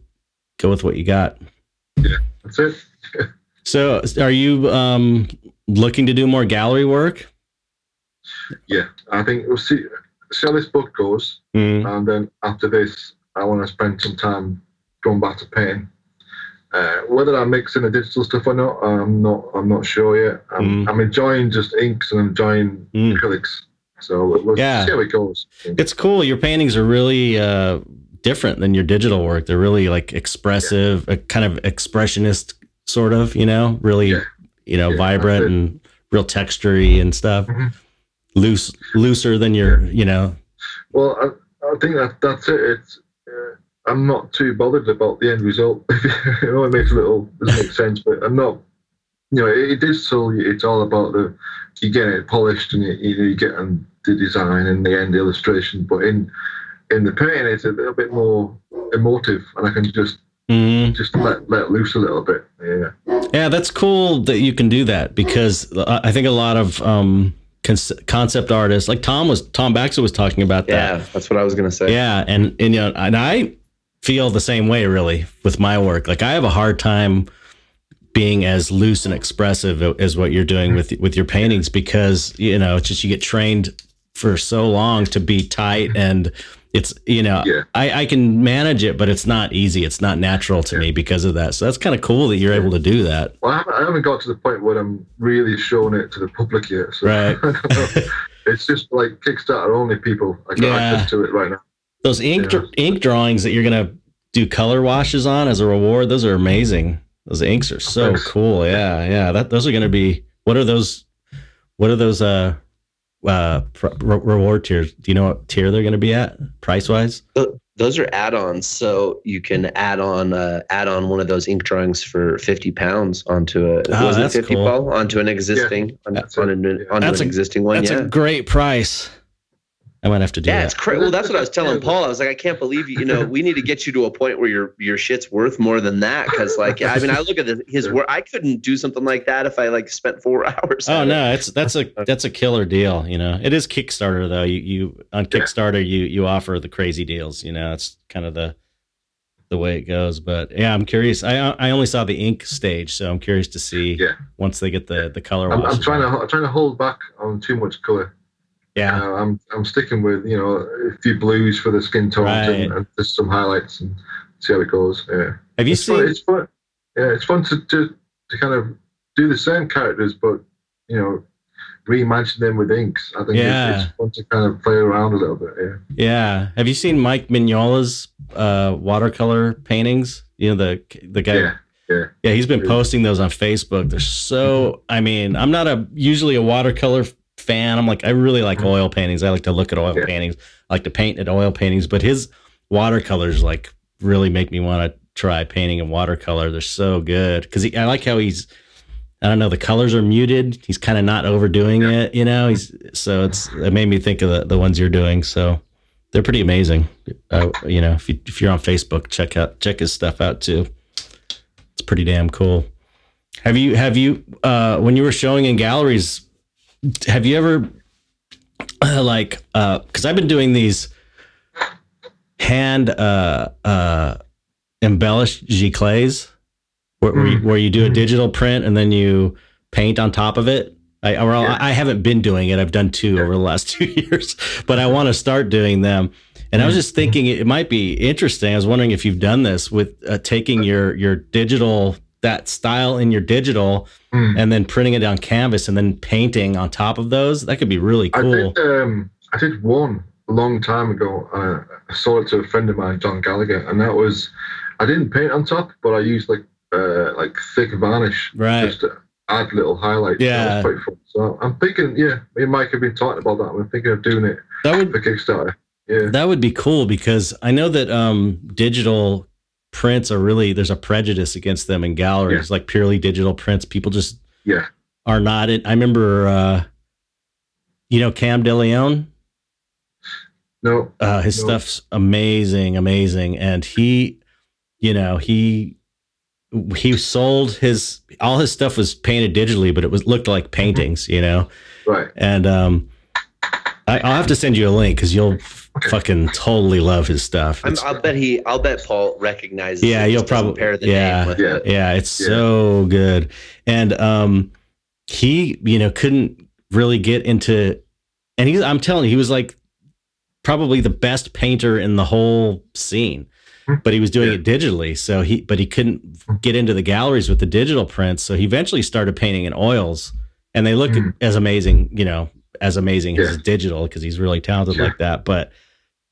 go with what you got. Yeah, that's it. *laughs* So are you um, looking to do more gallery work? Yeah, I think we'll see see how this book goes, Mm, and then after this, I want to spend some time going back to painting. Uh, whether I mix in the digital stuff or not, I'm not. I'm not sure yet. I'm, Mm. I'm enjoying just inks and I'm enjoying Mm. acrylics. So we'll Yeah. see how it goes. It's cool. Your paintings are really uh, different than your digital work. They're really like expressive, a kind of expressionist sort of, you know, really, Yeah. you know, Yeah, vibrant and real textury and stuff. Mhm. Loose, looser than your, you know. Well, I, I think that that's it. It's I'm not too bothered about the end result. you *laughs* know, it makes a little doesn't make sense, but I'm not. You know, it, it is so. It's all about the you get it polished and you, you, get um, the design and the end illustration. But in in the painting, it's a little bit more emotive, and I can just Mhm. just let let loose a little bit. Yeah, Yeah, that's cool that you can do that because I I think a lot of um, cons- concept artists, like Tom was, Tom Baxter was talking about that. Yeah, that's what I was gonna say. Yeah, and and you know, and I feel the same way really with my work. Like I have a hard time being as loose and expressive as what you're doing with with your paintings because you know it's just you get trained for so long to be tight and it's you know Yeah. I, I can manage it but it's not easy it's not natural to me because of that so that's kind of cool that you're able to do that well, I haven't, I haven't got to the point where I'm really showing it to the public yet. So Right. *laughs* I don't know. it's just like Kickstarter only people. I got Yeah. access to it right now. Those ink Yeah. ink drawings that you're gonna do color washes on as a reward those are amazing those inks are so Thanks. cool yeah yeah that those are gonna be what are those what are those uh uh re- reward tiers do you know what tier they're gonna be at price wise Those are add-ons, so you can add on uh, add on one of those ink drawings for fifty pounds onto a Oh, was it fifty cool. onto onto an existing on, That's on it. an, onto That's an a- existing one. that's yeah, a great price i might have to do yeah, that it's crazy. Well, that's what I was *laughs* telling Paul. I was like, I can't believe you. You know, we need to get you to a point where your your shit's worth more than that. Because, like, I mean, I look at the, his work. I couldn't do something like that if I like spent four *laughs* hours. Oh at it. no, it's that's a *laughs* that's a killer deal. You know, it is Kickstarter though. You you on Kickstarter you you offer the crazy deals. You know, it's kind of the the way it goes. But yeah, I'm curious. I I only saw the ink stage, so I'm curious to see Yeah. once they get the the color. I'm, I'm trying to I'm trying to hold back on too much color. Yeah, Uh, I'm I'm sticking with you know a few blues for the skin tones Right. and, and just some highlights and see how it goes. Yeah, have you it's fun. seen? It's fun. Yeah, it's fun to, to to kind of do the same characters, but you know reimagine them with inks. I think Yeah. it's, it's fun to kind of play around a little bit. Yeah. Yeah, have you seen Mike Mignola's uh, watercolor paintings? You know the the guy. Yeah. Yeah. Yeah, he's been Yeah. posting those on Facebook. They're so. I mean, I'm not a usually a watercolor fan. I'm like, I really like Mhm. oil paintings. I like to look at oil Yeah. paintings. I like to paint at oil paintings, but his watercolors like really make me want to try painting in watercolor. They're so good because I like how he's. I don't know. The colors are muted. He's kind of not overdoing Yeah. it. You know, he's so it's it made me think of the the ones you're doing. So they're pretty amazing. Uh, you know, if you if you're on Facebook, check out check his stuff out too. It's pretty damn cool. Have you have you uh when you were showing in galleries have you ever like uh cuz I've been doing these hand uh uh embellished giclées where, where, you, Mm. where you do a Mhm. digital print and then you paint on top of it. I well, Yeah. I haven't been doing it. I've done two over the last *laughs* 2 years, but I want to start doing them. And I was just thinking it might be interesting. I was wondering if you've done this with uh, taking your your digital that style in your digital Mm. and then printing it on canvas and then painting on top of those. That could be really I cool. did um I did one a long time ago. Uh, I sold it to a friend of mine, John Gallagher, and that was I didn't paint on top, but I used like uh like thick varnish Right. just to, add little highlights. Yeah. that was quite fun. So I'm thinking, yeah, me and Mike have been talking about that. I'm thinking of doing it That would for Kickstarter. Yeah, that would be cool because I know that um, digital prints are really there's a prejudice against them in galleries, like purely digital prints. People just yeah, are not. In, I remember, uh, you know, Cam DeLeon. no, Uh, his No. stuff's amazing, amazing, and he, you know, he he sold his all his stuff was painted digitally, but it was looked like paintings, you know. right. And um, I, I'll have to send you a link because you'll fucking totally love his stuff. I'm, I'll bet he. I'll bet Paul recognizes. Yeah, it, you'll probably- pair the yeah. name with Yeah. it. yeah, it's Yeah. so good. And um, he, you know, couldn't really get into, and he's. I'm telling you, he was like probably the best painter in the whole scene. Hmm. But he was doing Yeah. it digitally, so he. But he couldn't get into the galleries with the digital prints, so he eventually started painting in oils, and they look Hmm. as amazing, you know, as amazing as Yeah. his digital because he's really talented like that. But,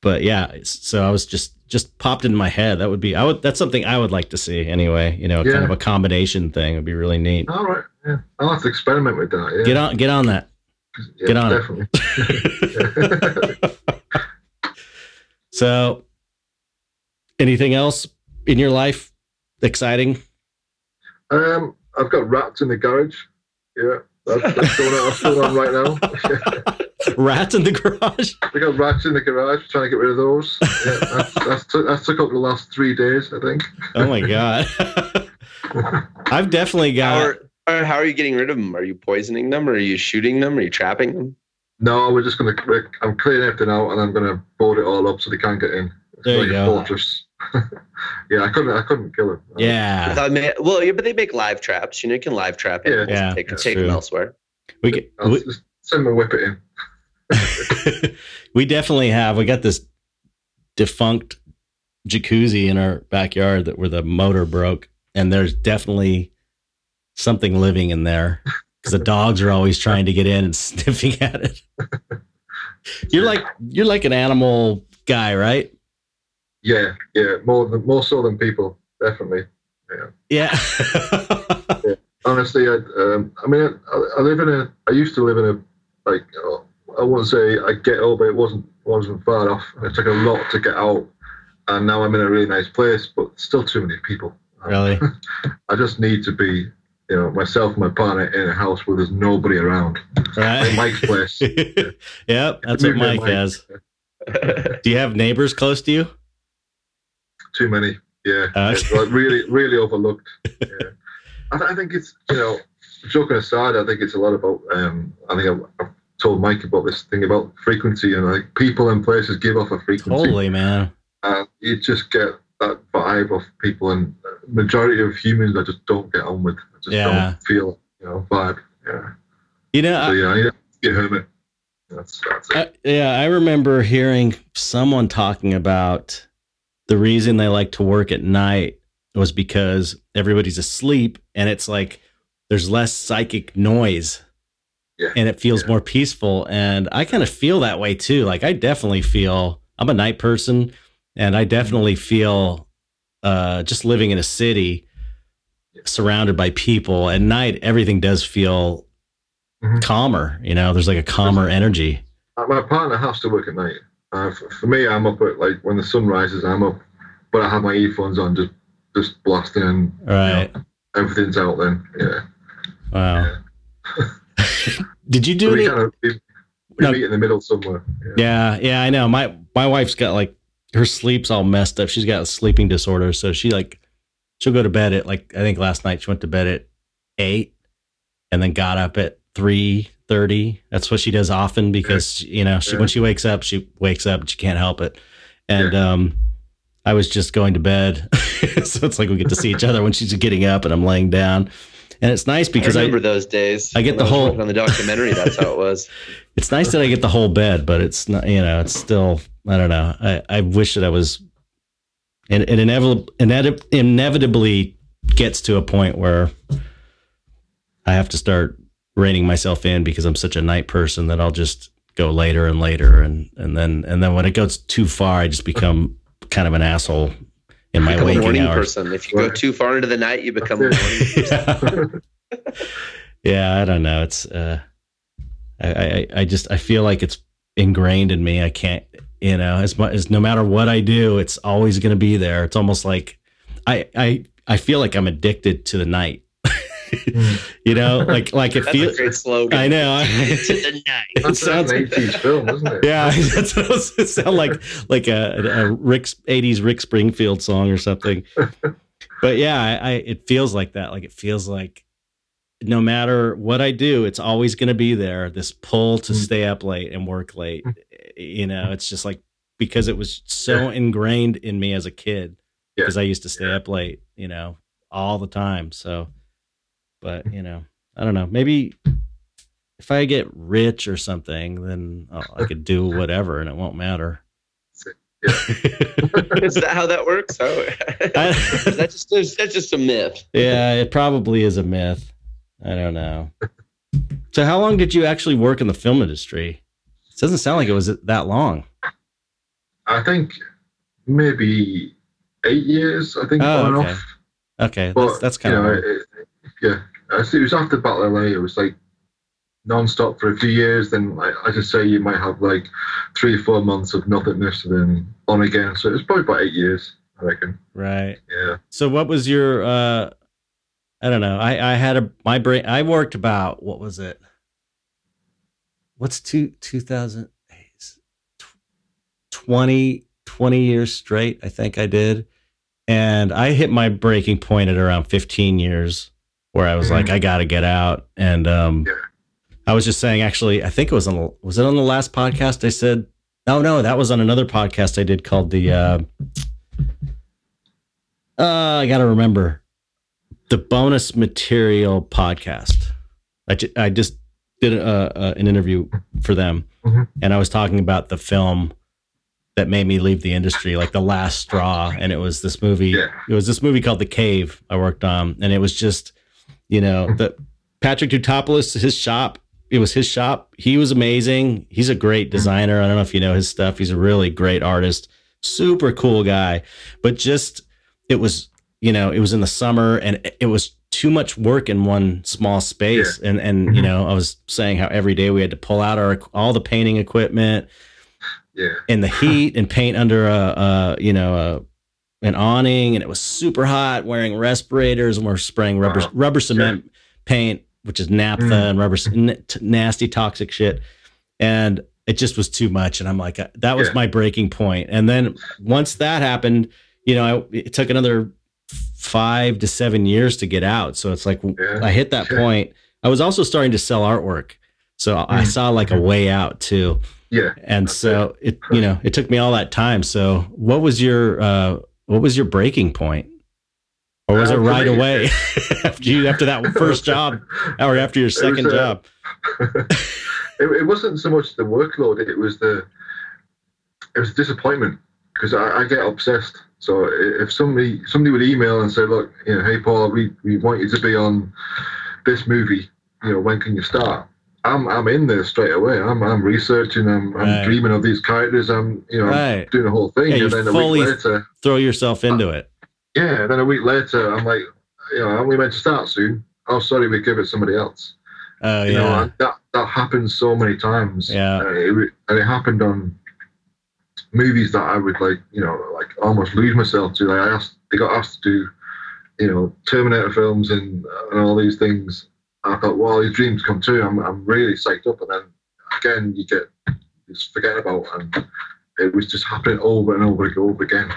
but yeah, so I was just just popped in my head. That would be I would that's something I would like to see anyway. You know, kind of a combination thing would be really neat. All right. Yeah, I'll have to experiment with that. Yeah, Get on get on that. yeah, get on it. definitely. *laughs* *laughs* so, anything else in your life exciting? um, I've got rats in the garage. Yeah, that's, that's going on, that's going on right now. *laughs* Rats in the garage? we got rats in the garage. Trying to get rid of those. Yeah, that's, that's, took, that's took up the last three days, I think. Oh my god. *laughs* I've definitely How got are, uh, how are you getting rid of them? Are you poisoning them? Or are you shooting them? Are you trapping them? No, we're just gonna. we're- I'm clearing everything out, and I'm gonna board it all up so they can't get in. It's There you like go. a fortress. *laughs* yeah, I couldn't. I couldn't kill him. Yeah. thought, ma- well, yeah, but they make live traps. You know, you can live trap it. Yeah. and Yeah, take, take them elsewhere. We get, I'll we, just send my whip it in. *laughs* we definitely have. We got this defunct jacuzzi in our backyard that where the motor broke, and there's definitely something living in there because the dogs are always trying to get in and *laughs* sniffing at it. You're like you're like an animal guy, right? Yeah, yeah, more than more so than people, definitely. Yeah. yeah. Honestly, I, um, I mean, I, I live in a. I used to live in a like. uh, I wouldn't say I get out, but it wasn't wasn't far off. It took a lot to get out, and now I'm in a really nice place, but still too many people. really? *laughs* I just need to be, you know, myself and my partner in a house where there's nobody around. Like Right. Mike's place. *laughs* yep, *laughs* that's what Mike Mike. has. Do you have neighbors close to you? Too many. Yeah. Uh, It's like really, really overlooked. *laughs* Yeah. I, th- I think it's, you know, joking aside, I think it's a lot about, um, I think I've, I've told Mike about this thing about frequency and like people and places give off a frequency. Totally, man. And you just get that vibe of people and majority of humans I just don't get on with. I just Yeah. don't feel, you know, vibe. Yeah. You know, So yeah, I to hermit. That's, that's it. I, yeah, I remember hearing someone talking about the reason they like to work at night was because everybody's asleep and it's like there's less psychic noise Yeah. and it feels Yeah. more peaceful. And I kind of feel that way too. Like I definitely feel I'm a night person and I definitely feel uh, just living in a city surrounded by people at night, everything does feel Mhm. calmer. You know, there's like a calmer energy. Uh, My partner has to work at night. Uh, for, me, I'm up at like when the sun rises. I'm up, but I have my earphones on, just just blasting, and Right. everything's out. Then, yeah. Wow. *laughs* Did you do So we any? kind of we, we No. meet in the middle somewhere. Yeah. Yeah, yeah, I know. My my wife's got like her sleep's all messed up. She's got a sleeping disorder, so she like she'll go to bed at like I think last night she went to bed at eight, and then got up at three thirty. That's what she does often because you know she Yeah. when she wakes up she wakes up and she can't help it. And um, I was just going to bed, *laughs* so it's like we get to see each other when she's getting up and I'm laying down, and it's nice because I I, remember those days. I get the was whole- on the documentary. That's how it was. *laughs* it's nice that I get the whole bed, but it's not, you know, it's still, I don't know. I, I wish that I was, and it inevitably, inevitably gets to a point where I have to start reining myself in because I'm such a night person that I'll just go later and later. And, and then, and then when it goes too far, I just become kind of an asshole in my Become a waking morning hours. person. If you go too far into the night, you become a morning person. Yeah. *laughs* Yeah, I don't know. It's uh, I, I I just I feel like it's ingrained in me. I can't, you know, as much as no matter what I do, it's always going to be there. It's almost like I I I feel like I'm addicted to the night. *laughs* you know, like like it That's a feels. great slogan. I know. *laughs* to the *laughs* night. it sounds like 80s film, isn't it? yeah, that's what was, it sound like like a, a Rick '80s Rick Springfield song or something. But yeah, I, I it feels like that. Like it feels like no matter what I do, it's always going to be there. This pull to Mm. stay up late and work late. You know, it's just like because it was so ingrained in me as a kid Yeah. because I used to stay up late. You know, all the time. So, but you know, I don't know. Maybe if I get rich or something, then oh, I could do whatever and it won't matter. *laughs* Is that how that works? Oh, *laughs* is that just that's just a myth. yeah, it probably is a myth. I don't know. So, how long did you actually work in the film industry? It doesn't sound like it was that long. I think maybe eight years. I think Oh, on okay. off. Okay, But that's that's kind of know, it, yeah. I It was after Battle LA. It was like non-stop for a few years. Then like, I just say you might have like three or four months of nothingness, and then on again. So it was probably about eight years, I reckon. right. Yeah. So, what was your? uh I don't know. I I had a my brain. I worked about what was it? What's two two thousand 20, 20 years straight? I think I did, and I hit my breaking point at around fifteen years, where I was like, Mhm. I got to get out. And um, Yeah. I was just saying, actually, I think it was on the was it on the last podcast? I said, oh no, that was on another podcast I did called the. Uh, uh, I got to remember the bonus material podcast. I, ju- I just did a, a, an interview for them, Mhm. and I was talking about the film that made me leave the industry, like the last straw. And it was this movie. Yeah. It was this movie called The Cave. I worked on, and it was just, you know, the Patrick Tatopoulos, his shop. It was his shop. He was amazing. He's a great designer. I don't know if you know his stuff. He's a really great artist. Super cool guy. But just it was, you know, it was in the summer and it- was too much work in one small space. And and you Mhm. know, I was saying how every day we had to pull out our all the painting equipment Yeah. in the heat and paint under a, a you know a, an awning and it was super hot wearing respirators and we're spraying rubber Wow. rubber cement paint which is naphtha Mm. and rubber n- t- nasty toxic shit and it just was too much and i'm like uh, that was Yeah. my breaking point and then once that happened you know I, it took another five to seven years to get out so it's like Yeah. i hit that Yeah. point i was also starting to sell artwork so i Mm. saw like a way out too Yeah. and so it you know it took me all that time so what was your uh what was your breaking point or was Uh, it right me- away *laughs* after you after that *laughs* first job or after your second uh, job *laughs* it, it wasn't so much the workload; it was the it was disappointment because I, I get obsessed. So if somebody somebody would email and say, "Look, you know, hey Paul, we, we want you to be on this movie. You know, when can you start?" I'm I'm in there straight away. I'm I'm researching. I'm I'm Right. dreaming of these characters. I'm you know right doing the whole thing, Yeah, and then a fully- week later, throw yourself into it yeah, and then a week later, I'm like, you know, aren't we meant to start soon? Oh, sorry, we give it somebody else. oh You know, yeah and that that happens so many times. Yeah. Uh, it, and it happened on movies that I would like, you know, like almost lose myself to. Like I asked, they got asked to do, you know, Terminator films and and all these things. I thought, well, these dreams come true. I'm I'm really psyched up, and then again, you get just forget about, and it was just happening over and over and over again.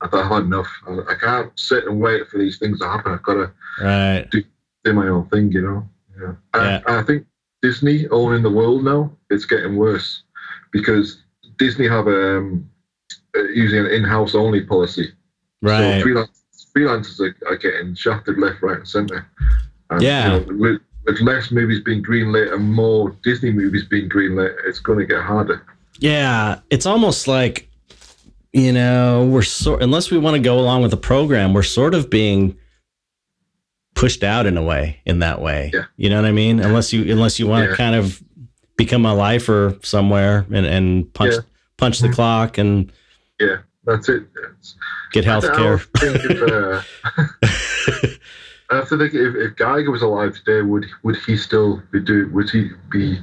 I thought I've had enough. I, I can't sit and wait for these things to happen. I've got to right do my own thing, you know. Yeah. Yeah. I, I think Disney owning the world now, it's getting worse because Disney have um, uh, using an in-house only policy. right So freelance, freelancers are, are getting shafted left, right, and centre. And, Yeah. You know, with, less movies being greenlit and more Disney movies being greenlit, it's going to get harder. yeah it's almost like you know we're sort unless we want to go along with the program we're sort of being pushed out in a way in that way Yeah. you know what i mean unless you unless you want to kind of become a lifer somewhere and, and punch Yeah. punch the clock and yeah, That's it. It's, get health care *laughs* *laughs* *laughs* I have to think if, if Giger was alive today, would would he still be do? Would he be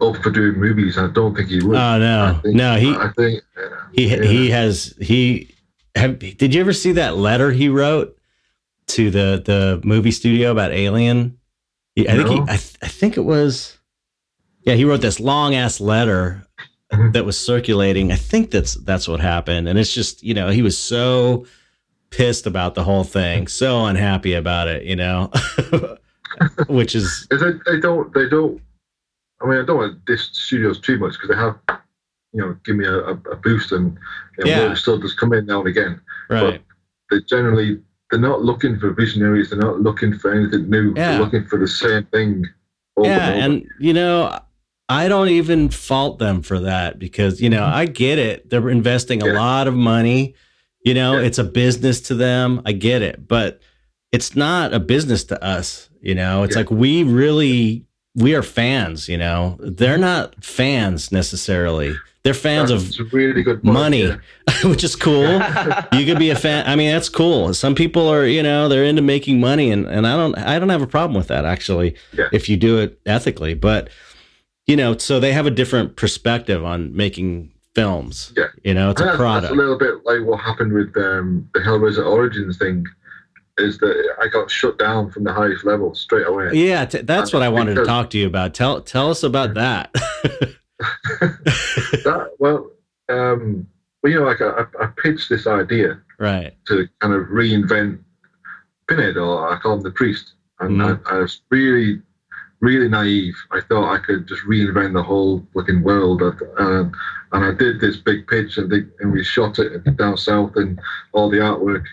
up for doing movies? I don't think he would. Oh no, think, no. He I think he yeah. he has he. Have, did you ever see that letter he wrote to the the movie studio about Alien? I think he. I, th- I think it was. Yeah, he wrote this long ass letter Mhm. that was circulating. I think that's that's what happened, and it's just you know he was so pissed about the whole thing, so unhappy about it, you know, *laughs* which is they, they don't they don't. I mean, I don't want this studios too much because they have, you know, give me a, a, a boost and you know, Yeah. still does come in now and again. right. They generally they're not looking for visionaries. They're not looking for anything new. Yeah. They're looking for the same thing. Over yeah and over. and you know i don't even fault them for that because you know i get it they're investing a. Yeah. lot of money you know Yeah. it's a business to them i get it but it's not a business to us you know it's Yeah. like we really we are fans you know they're not fans necessarily they're fans That's of really good point, money yeah. *laughs* which is cool *laughs* you could be a fan i mean that's cool some people are you know they're into making money and and i don't i don't have a problem with that actually Yeah. if you do it ethically but you know so they have a different perspective on making films Yeah. you know it's And a product a little bit like what happened with um, the Hellraiser Origins thing. Is that I got shut down from the highest level straight away. yeah t- that's what i wanted to talk to you about tell tell us about that *laughs* that well, um, well, you know, like I, I pitched this idea right to kind of reinvent Pinhead, or I call him the priest, and Mhm. I, I was really, really naive. I thought I could just reinvent the whole fucking world, um, and I did this big pitch, and, they, and we shot it down south, and all the artwork,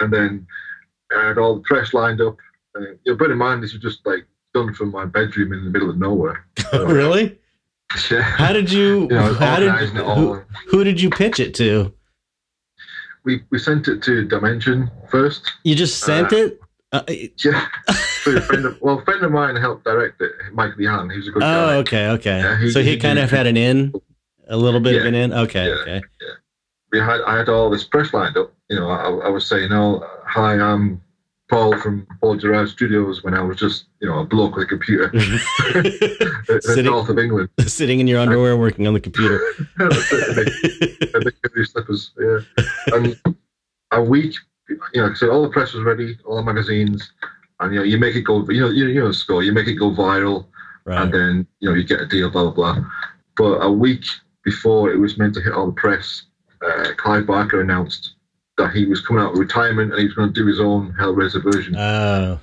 and then I had all the press lined up. Uh, you know, bear in mind, this was just like done from my bedroom in the middle of nowhere. *laughs* really Yeah. how did you, *laughs* You know, how did who, who did you pitch it to we we sent it to Dimension first. you just sent Uh, it uh, *laughs* Yeah, a friend of, well, a friend of mine helped direct it, Mike Leon. He was a good Oh, guy. okay, okay. Yeah, he- so he he kind did- of had an in, a little bit of an in. Okay, yeah. okay. We had I had all this press lined up. You know, I, I was saying, "Oh, hi, I'm Paul from Paul Gerrard Studios." When I was just, you know, a bloke with a computer in *laughs* *laughs* the Sitting- north of England. Sitting in your underwear, working on the computer. and the computer slippers, yeah. And a week, you know, so all the press was ready, all the magazines, and you know, you make it go. You know, you, you know, score. You make it go viral. and then you know you get a deal, blah blah blah. But a week before it was meant to hit all the press, uh, Clive Barker announced that he was coming out of retirement and he was going to do his own Hellraiser version. Oh,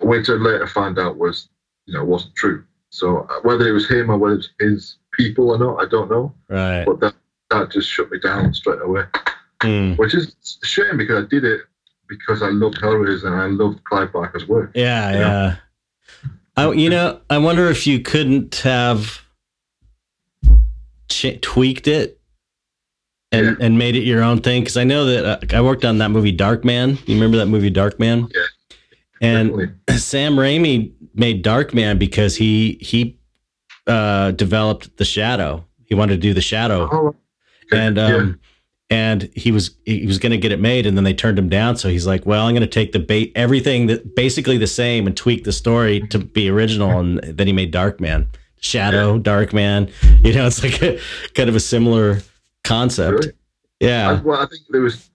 Which I later found out was, you know, wasn't true. So uh, whether it was him or whether it was his people or not, I don't know. right. But that that just shut me down straight away, Hmm. which is a shame because I did it because I loved Hellraiser and I loved Clive Barker's work. Yeah, Yeah. yeah. I, you know, I wonder if you couldn't have ch- tweaked it and Yeah. and made it your own thing. Because I know that uh, I worked on that movie Darkman. You remember that movie Darkman? Yeah. And Definitely. *clears throat* Sam Raimi made Darkman because he he uh, developed the Shadow. He wanted to do the Shadow, Oh, okay. and Yeah. um, and he was he was going to get it made, and then they turned him down. So he's like, "Well, I'm going to take the bait everything that basically the same and tweak the story to be original." And then he made Darkman, Shadow, Darkman. You know, it's like a kind of a similar concept. Really? I, Yeah, well, I think there was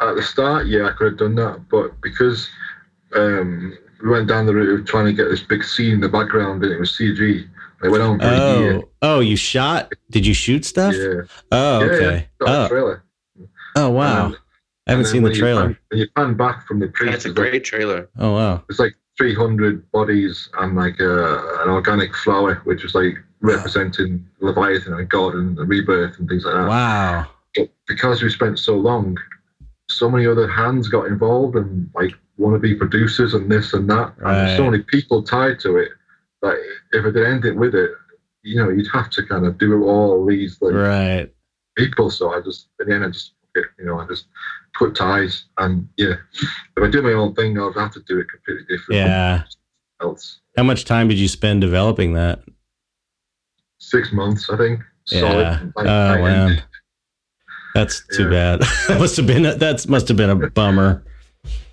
at the start. Yeah, I could have done that, but because um, we went down the route of trying to get this big scene in the background, and it was CG. It went on for a year. Oh, oh, you shot? Did you shoot stuff? Yeah. Oh, Yeah, yeah. okay. Got Oh, trailer. oh, wow. And- I haven't seen the when you trailer. pan- When you pan back from the priest, That's a it's like- great trailer. Oh, wow. It's like 300 bodies and like uh, an organic flower, which was like representing Leviathan and God and the rebirth and things like that. Wow. But because we spent so long, so many other hands got involved and like wannabe producers and this and that. And so many people tied to it that if I did anything with it, you know, you'd have to kind of do all these like Right. people. So I just, in the end, I just, you know, I just cut ties. And yeah, if I do my own thing, I'd have to do it completely different. Yeah. Else. How much time did you spend developing that? Six months, I think. Yeah. Solid. Like, Oh, ended- That's too Yeah. bad. that *laughs* must have been that must have been a bummer.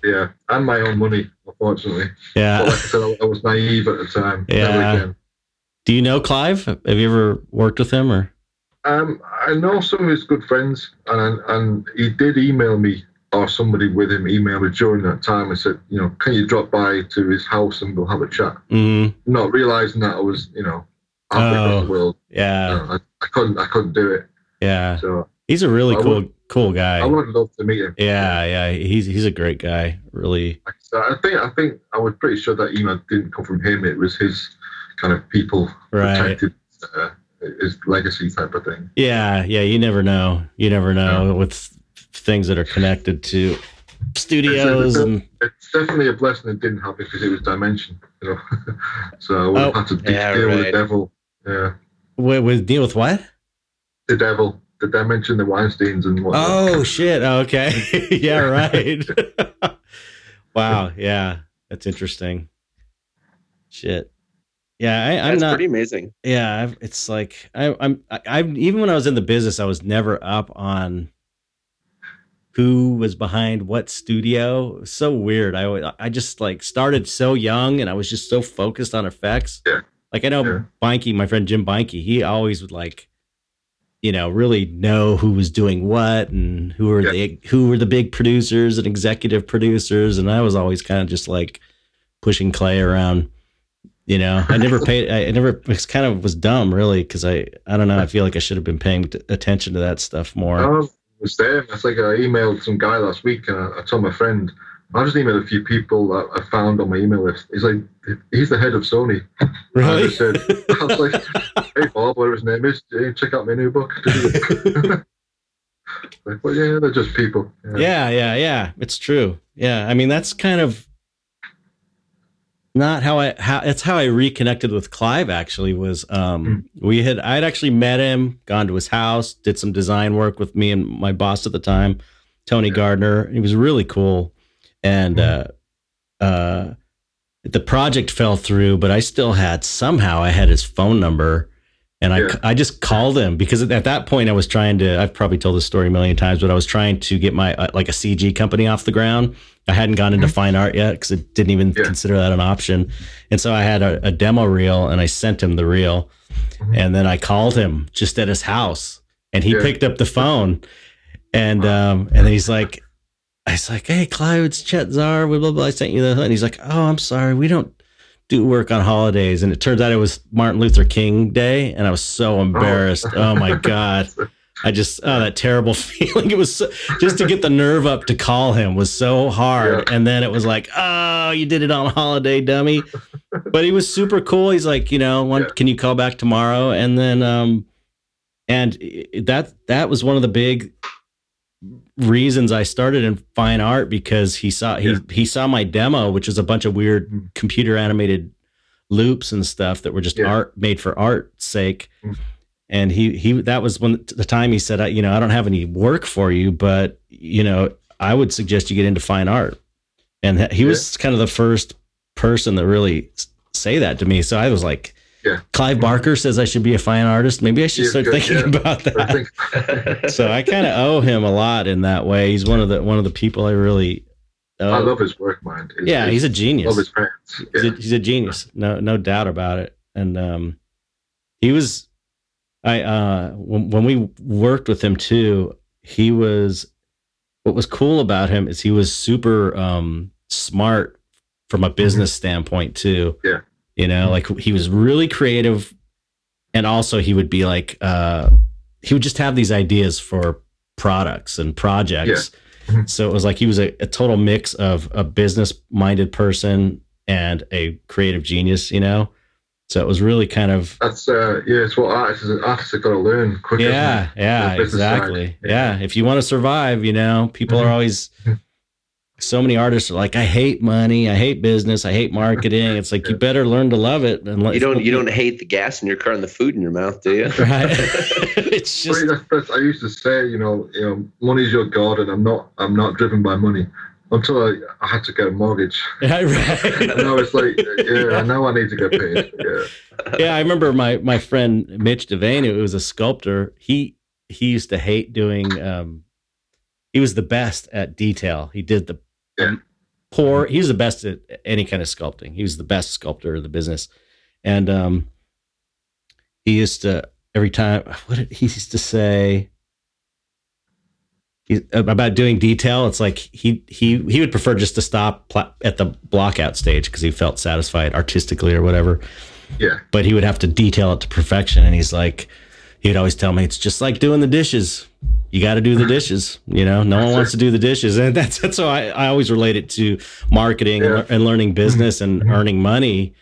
Yeah, and my own money, unfortunately. But Yeah. like I said, I, I was naive at the time. Yeah. Do you know Clive? Have you ever worked with him or? Um, I know some of his good friends, and and he did email me, or somebody with him emailed me during that time and said, you know, can you drop by to his house and we'll have a chat. Mm, Not realizing that I was, you know, halfway Oh. the world. yeah. You know, I, I couldn't, I couldn't do it. Yeah. So He's a really I cool, would- cool guy. I would love to meet him. Yeah. Yeah. He's, he's a great guy. Really. I think, I think I was pretty sure that email didn't come from him. It was his kind of people Right. protected uh, his legacy type of thing. Yeah. Yeah. You never know. You never know with things that are connected to studios and It's definitely a blessing it didn't happen because it was dimension, you know. *laughs* so I would have Oh. had to de- Yeah, deal with the devil. Yeah, with, with deal with what? the devil, the dimension, the Weinsteins and whatnot. Oh shit. Oh, okay. *laughs* yeah, right. *laughs* wow. Yeah. That's interesting. Shit. Yeah, I, I'm That's not. pretty amazing. yeah, I've, it's like I, I'm. I, I'm even when I was in the business, I was never up on who was behind what studio. So weird. I I just like started so young, and I was just so focused on effects. Yeah. Like I know Yeah. Beinke, my friend Jim Beinke, he always would like, you know, really know who was doing what and who were Yeah. the who were the big producers and executive producers, and I was always kind of just like pushing Clay around. You know, I never *laughs* paid. I never. It's kind of was dumb, really, because I. I don't know. I feel like I should have been paying attention to that stuff more. Um, it's them. It's like I emailed some guy last week, and I, I told my friend, I just emailed a few people that I found on my email list. He's like, he's the head of Sony. *laughs* I really? just said, I was like, *laughs* hey Bob, whatever his name is, check out my new book. *laughs* like, well, yeah, they're just people. yeah, yeah, yeah. It's true. Yeah, I mean that's kind of not how I how it's how I reconnected with Clive. Actually, was um we had I had actually met him, gone to his house, did some design work with me and my boss at the time, Tony Yeah. Gardner. He was really cool, and uh, uh, the project fell through, but I still had somehow I had his phone number. And I. I just called him because at that point I was trying to, I've probably told this story a million times, but I was trying to get my, uh, like a CG company off the ground. I hadn't gone into fine art yet because it didn't even Yeah. consider that an option. And so I had a, a demo reel and I sent him the reel. Mhm. And then I called him just at his house and he Yeah. picked up the phone. And, um, and he's like, I was like, hey, Clive, it's Chet Zar, blah, blah, blah. I sent you the, and he's like, oh, I'm sorry. We don't do work on holidays. And it turns out it was Martin Luther King Day. And I was so embarrassed. Oh, my *laughs* God. I just, oh, that terrible *laughs* feeling. It was so, just to get the nerve up to call him was so hard. And then it was like, oh, you did it on holiday, dummy. But he was super cool. He's like, you know, one, Yeah. can you call back tomorrow? And then, um, and that, that was one of the big reasons I started in fine art because he saw, he, Yeah. he saw my demo, which is a bunch of weird Mhm. computer animated loops and stuff that were just Yeah. art made for art's sake. Mhm. And he he that was when the time he said, I, you know, I don't have any work for you, but you know, I would suggest you get into fine art. And he Yeah. was kind of the first person that really say that to me. So I was like, Yeah. Clive Barker says I should be a fine artist. Maybe I should Yeah, start good, thinking yeah. about that. *laughs* so I kind of owe him a lot in that way. He's one of the one of the people I really. Owe. I love his work, man. It's- yeah, he's a genius love his parents. he's, a, he's a genius no no doubt about it and um he was i uh when, when we worked with him too he was what was cool about him is he was super um smart from a business standpoint too Yeah. You know like he was really creative and also he would be like uh he would just have these ideas for products and projects Mhm. so it was like he was a, a total mix of a business minded person and a creative genius you know so it was really kind of That's uh, yeah. It's what artists artists have got to learn quick. yeah yeah The business side. exactly Yeah. yeah if you want to survive you know people are Mhm. always Mhm. So many artists are like i hate money i hate business i hate marketing it's like you better learn to love it and you don't you *laughs* don't hate the gas in your car and the food in your mouth, do you? right *laughs* it's Well, just that's, that's, I used to say, you know, you know, money's your god, and I'm not, I'm not driven by money. Until I, I had to get a mortgage, *laughs* right and now it's like, yeah, now I need to get paid. Yeah, yeah, I remember my my friend Mitch Devane, who was a sculptor. He he used to hate doing. Um, he was the best at detail. He did the Yeah. poor. He was the best at any kind of sculpting. He was the best sculptor of the business, and um, he used to every time. *laughs* What did he used to say? He, about doing detail, it's like he he he would prefer just to stop pla- at the blockout stage because he felt satisfied artistically or whatever. Yeah. But he would have to detail it to perfection, and he's like, he would always tell me it's just like doing the dishes. You got to do the dishes. You know, no one wants to do the dishes, and that's that's why I, I always relate it to marketing Yeah. and, and learning business and Mhm. earning money.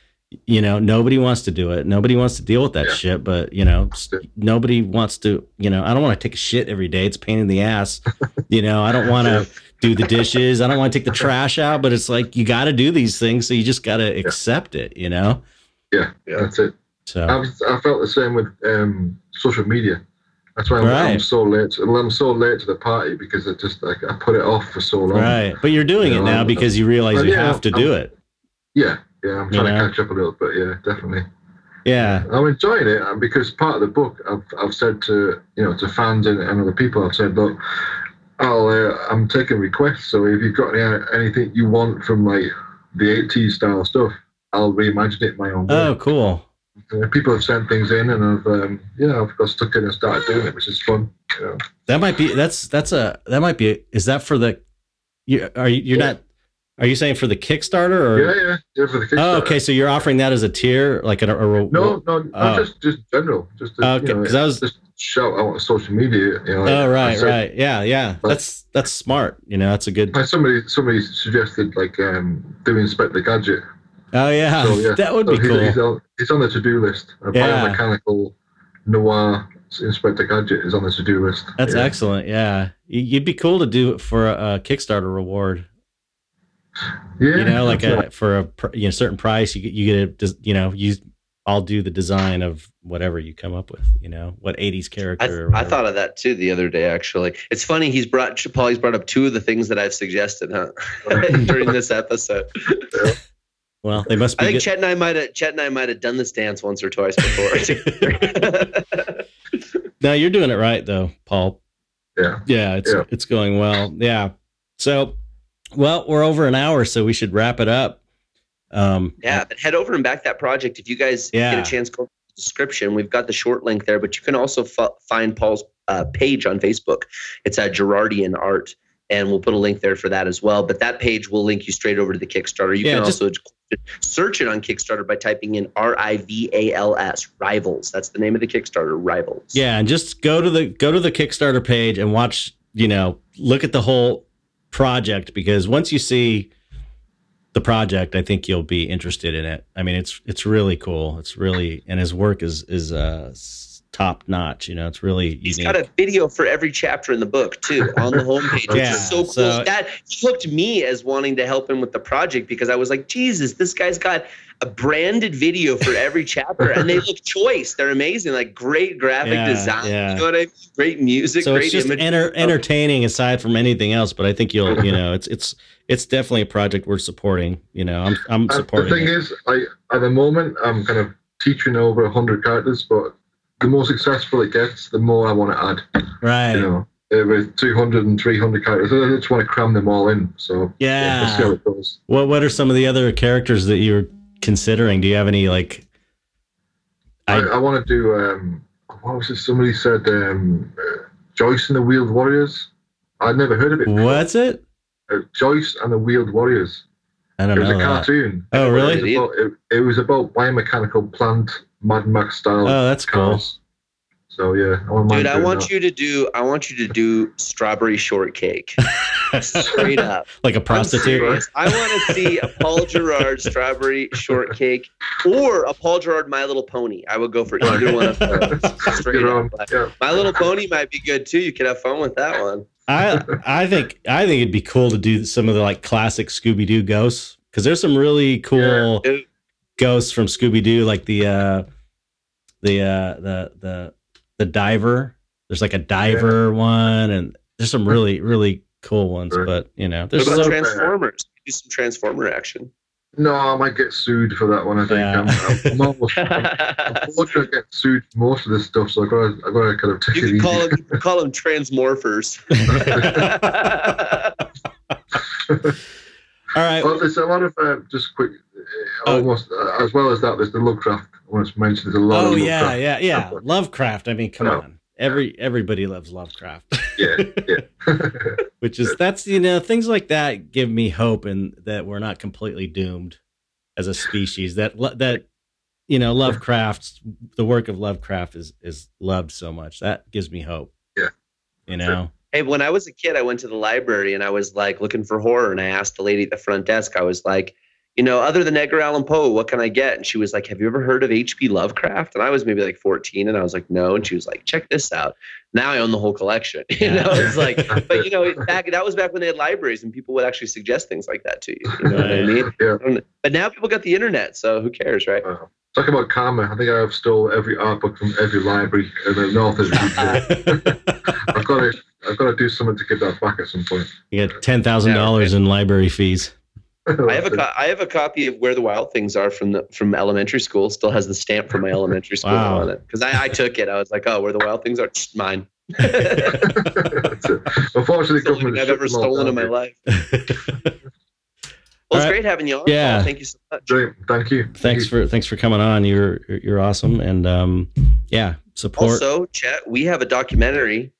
You know, nobody wants to do it. Nobody wants to deal with that Yeah. shit. But you know, nobody wants to. You know, I don't want to take a shit every day. It's a pain in the ass. you know, I don't want to *laughs* do the dishes. I don't want to take the trash out. But it's like you got to do these things, so you just got to accept it. You know. Yeah, Yeah. that's it. So I, was, I felt the same with um, social media. That's why I'm, I'm so late. I'm so late to the party because I just like I put it off for so long. right, but you're doing You it know, now because you realize you yeah, have to do it. Yeah, yeah. I'm You trying know? to catch up a little bit. Yeah, definitely. Yeah. I'm enjoying it because part of the book I've, I've said to you know to fans and, and other people I've said look I'll uh, I'm taking requests so if you've got any, anything you want from like the 80s style stuff I'll reimagine it my own way. Oh, cool. People have sent things in and I've um, yeah I've got stuck in and started doing it which is fun. You know. That might be that's that's a that might be is that for the you are you you're Yeah. not are you saying for the Kickstarter or Yeah, yeah, yeah for the Oh, Kickstarter. okay. So you're offering that as a tier, like a, a, a No, no, no, Oh. just just general, just to, Okay, you know, I was- just shout out on social media. You know, Oh, right, said- right. Yeah, yeah. That's that's smart. You know, that's a good. Somebody, somebody suggested like um, doing Inspector Gadget. Oh yeah, So, yeah. that would So be he's, cool. he's, on, he's on the to-do list. A Yeah. biomechanical noir Inspector Gadget is on the to-do list. That's yeah. excellent. Yeah, You- you'd be cool to do it for a, a Kickstarter reward. Yeah, You know, like that's a for a you know certain price, you get you get a you know you. I'll do the design of whatever you come up with. You know, what '80s I, character. or I thought of that too the other day. Actually, it's funny. He's brought Paul's brought up two of the things that I've suggested, huh? *laughs* *laughs* During this episode, Well, they must be. I think good- Chet and I might have Chet and I might have done this dance once or twice before. *laughs* *laughs* No, you're doing it right though, Paul. Yeah. Yeah, it's Yeah. it's going well. Yeah. So, well, we're over an hour, so we should wrap it up. Um, yeah, but head over and back that project if you guys Yeah. get a chance. Go to the description. We've got the short link there, but you can also f- find Paul's uh, page on Facebook. It's at Gerrardian Art, and we'll put a link there for that as well. But that page will link you straight over to the Kickstarter. You Yeah, can just- also search it on Kickstarter by typing in R I V A L S Rivals. That's the name of the Kickstarter, Rivals. Yeah, and just go to the go to the Kickstarter page and watch. You know, look at the whole project because once you see the project, I think you'll be interested in it. I mean, it's it's really cool. It's really and his work is is uh top notch. You know, it's really He's unique. got a video for every chapter in the book too on the homepage, which *laughs* Yeah, is so cool. so- that hooked me as wanting to help him with the project because I was like, Jesus, this guy's got a branded video for every chapter, and they look *laughs* choice. They're amazing, like great graphic Yeah, design. yeah. You know what I mean? Great music, so great it's just imagery. enter, entertaining aside from anything else. But I think you'll, you know, it's it's it's definitely a project we're supporting. You know, I'm I'm And the thing it. is, I at the moment I'm kind of teaching over hundred characters, but the more successful it gets, the more I want to add. right? You know, uh, with 200 and 300 characters, I just want to cram them all in. So yeah. let's see how it goes. What What are some of the other characters that you're considering? Do you have any like? I, I- I want to do. Um, what was it? Somebody said um, uh, Jayce and the Wheeled Warriors. I'd never heard of it. before. What's it? Uh, Jayce and the Wheeled Warriors. I don't It was know. a that. cartoon. Oh, really? It was, about, it, it was about biomechanical plant Mad Max style Oh, that's cool. cars. So yeah, I want Dude, I want you to do. I want you to do strawberry shortcake, straight *laughs* up. like a I'm prostitute. I want to see a Paul Gerrard strawberry shortcake or a Paul Gerrard My Little Pony. I would go for either one of those. *laughs* Straight up. Yeah. My Little Pony might be good too. You could have fun with that one. I I think I think it'd be cool to do some of the like classic Scooby Doo ghosts because there's some really cool Dude, ghosts from Scooby Doo, like the uh the uh the the the diver. There's like a diver one, and there's some really *laughs* really cool ones. Sure. But you know, What there's about so Transformers? Do some Transformer action. No, I might get sued for that one. I think Yeah. I'm, I'm, *laughs* I'm almost. I'm fortunate to get sued for most of this stuff, so I got to I got to kind of take you it can easy. call them, you can call them transmorphers. *laughs* All right. Well, there's a lot of uh, just quick. Almost uh, as well as that. There's the Lovecraft. I want to mention there's a lot. Oh of yeah, Lovecraft. yeah, yeah. Lovecraft. I mean, come Yeah. on. Every everybody loves Lovecraft. yeah, yeah. *laughs* Which is that's you know things like that give me hope and that we're not completely doomed as a species. That that you know Lovecraft's the work of Lovecraft is is loved so much. That gives me hope. Yeah. You know. Hey, when I was a kid, I went to the library and I was like looking for horror, and I asked the lady at the front desk, I was like, you know, other than Edgar Allan Poe, what can I get? And she was like, Have you ever heard of H.P. Lovecraft? And I was maybe like 14, and I was like, No. And she was like, Check this out. Now I own the whole collection. *laughs* You Yeah. know, it's like, *laughs* but you know, back that was back when they had libraries and people would actually suggest things like that to you. You know what I mean? yeah. But now people got the internet, so who cares, right? Uh, talk about karma. I think I have stole every art book from every library in the north of the UK. I've got to. I've got to do something to get that back at some point. you get ten thousand dollars in library fees. I have a *laughs* co- I have a copy of Where the Wild Things Are from the from elementary school. Still has the stamp from my *laughs* elementary school Wow. on it because I, I took it. I was like, oh, Where the Wild Things Are, Tch, mine. *laughs* Unfortunately, It's the government. thing I've ever shut them all stolen in my life. Well, it's All right. great having you on. Yeah. Paul. Thank you so much. Brilliant. Thank you. Thank thanks you. for thanks for coming on. You're you're awesome and um yeah support. Also, Chet, we have a documentary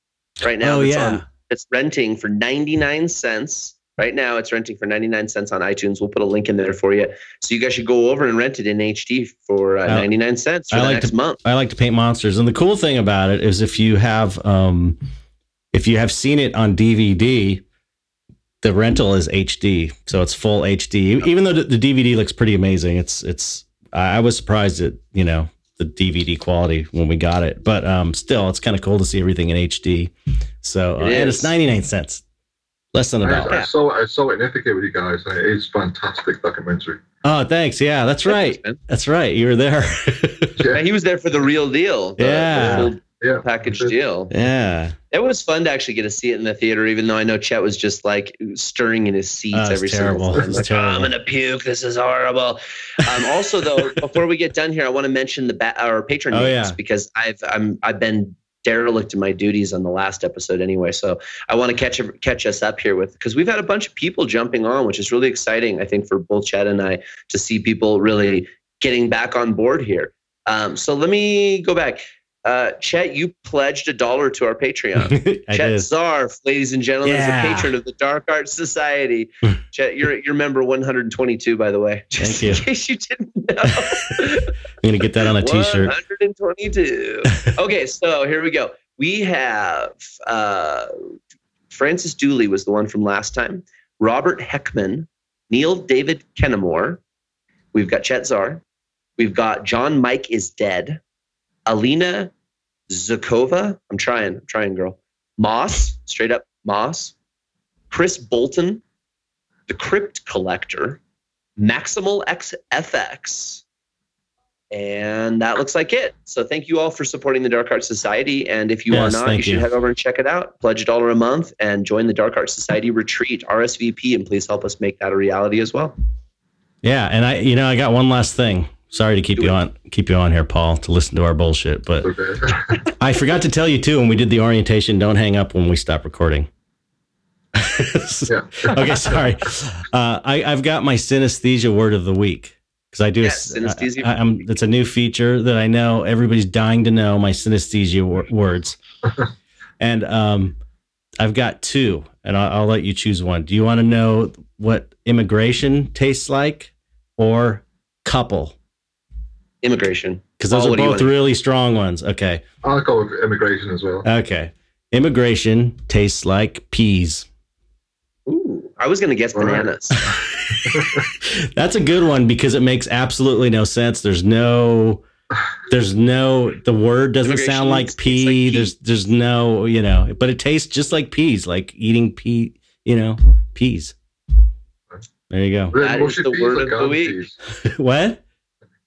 right now oh yeah. on it's renting for 99 cents. Right now, it's renting for 99 cents on iTunes. We'll put a link in there for you. So you guys should go over and rent it in HD for uh, I- 99 cents for I the like next to- month. I like to paint monsters, and the cool thing about it is if you have um, if you have seen it on DVD, the rental is HD, so it's full HD. Even though the, DVD looks pretty amazing, it's it's. I was surprised at you know the DVD quality when we got it, but um, still, it's kind of cool to see everything in HD. So uh, and it's ninety nine cents, less than a I, dollar. I saw I saw it in Ithaca with you guys. and It's fantastic documentary. Oh, thanks. Yeah, that's right. That's right. You were there. *laughs* Yeah, he was there for the real deal. The, Yeah. The full Yeah. package That's it. deal. yeah. It was fun to actually get to see it in the theater, even though I know Chet was just like stirring in his seats Oh, every terrible. single time. It's Like, "Oh, I'm gonna puke. This is horrible. Um, also, though, *laughs* before we get done here, I want to mention the ba- our patron Oh, names yeah. because I've I'm I've been derelict in my duties on the last episode anyway. So I want to catch catch us up here with because we've had a bunch of people jumping on, which is really exciting. I think for both Chad and I to see people really getting back on board here. Um, so let me go back. Uh, Chet, you pledged a dollar to our Patreon. *laughs* Chet did. Zarf, ladies and gentlemen, Yeah. is a patron of the Dark Arts Society. *laughs* Chet, you're you're member 122, by the way. *laughs* Just Thank in you. case you didn't know. I'm gonna get that on a t-shirt. 122. okay, so here we go. We have uh, Francis Dooley was the one from last time. Robert Heckman, Neil David Kennemore. We've got Chet Zar. We've got John Mike is dead. Alina Zakova. I'm trying. I'm trying, girl. Moss, straight up Moss. Chris Bolton, the Crypt Collector, Maximal XFX. And that looks like it. So thank you all for supporting the Dark Art Society. And if you Yes, are not, you should you. head over and check it out. Pledge a dollar a month and join the Dark Art Society retreat, RSVP, and please help us make that a reality as well. Yeah, and I, you know, I got one last thing. Sorry to keep you on, keep you on here, Paul, to listen to our bullshit. But. *laughs* I forgot to tell you too when we did the orientation. Don't hang up when we stop recording. *laughs* okay, sorry. Uh, I, I've got my synesthesia word of the week because I do. Yes, synesthesia I, am it's a new feature that I know everybody's dying to know my synesthesia wor- words, *laughs* and um, I've got two, and I'll, I'll let you choose one. Do you want to know what immigration tastes like, or couple? Immigration. Because those Oh, are what do you both wanna- really strong ones. Okay. I'll go with immigration as well. Okay. Immigration tastes like peas. Ooh, I was going to guess All right. bananas. *laughs* *laughs* That's a good one because it makes absolutely no sense. There's no there's no the word doesn't sound like tastes like pea. pea. There's there's no, you know, but it tastes just like peas, like eating pea, you know, peas. There you go. Are they That is the word of the week. *laughs* what?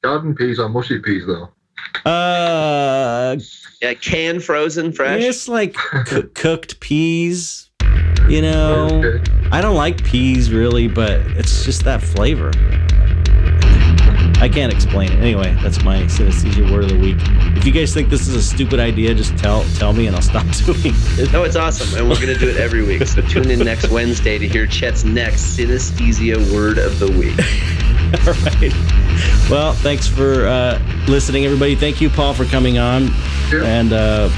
Garden peas are mushy peas, though. Uh yeah, canned, frozen, fresh. it's like *laughs* coo- cooked peas, you know. Okay. I don't like peas really, but it's just that flavor. I can't explain it. Anyway, that's my synesthesia word of the week. If you guys think this is a stupid idea, just tell tell me and I'll stop *laughs* doing it. No, it's awesome, and we're gonna do it every week. So tune in next Wednesday to hear Chet's next synesthesia word of the week. *laughs* All right. Well, thanks for uh, listening, everybody. Thank you, Paul, for coming on, Yeah. and uh,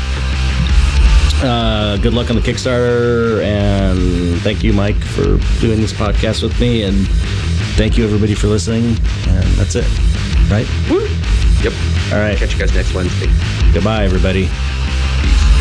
uh, good luck on the Kickstarter. And thank you, Mike, for doing this podcast with me. And thank you everybody for listening, and that's it. Right? Woo. Yep. All right. Catch you guys next Wednesday. Goodbye, everybody. Peace.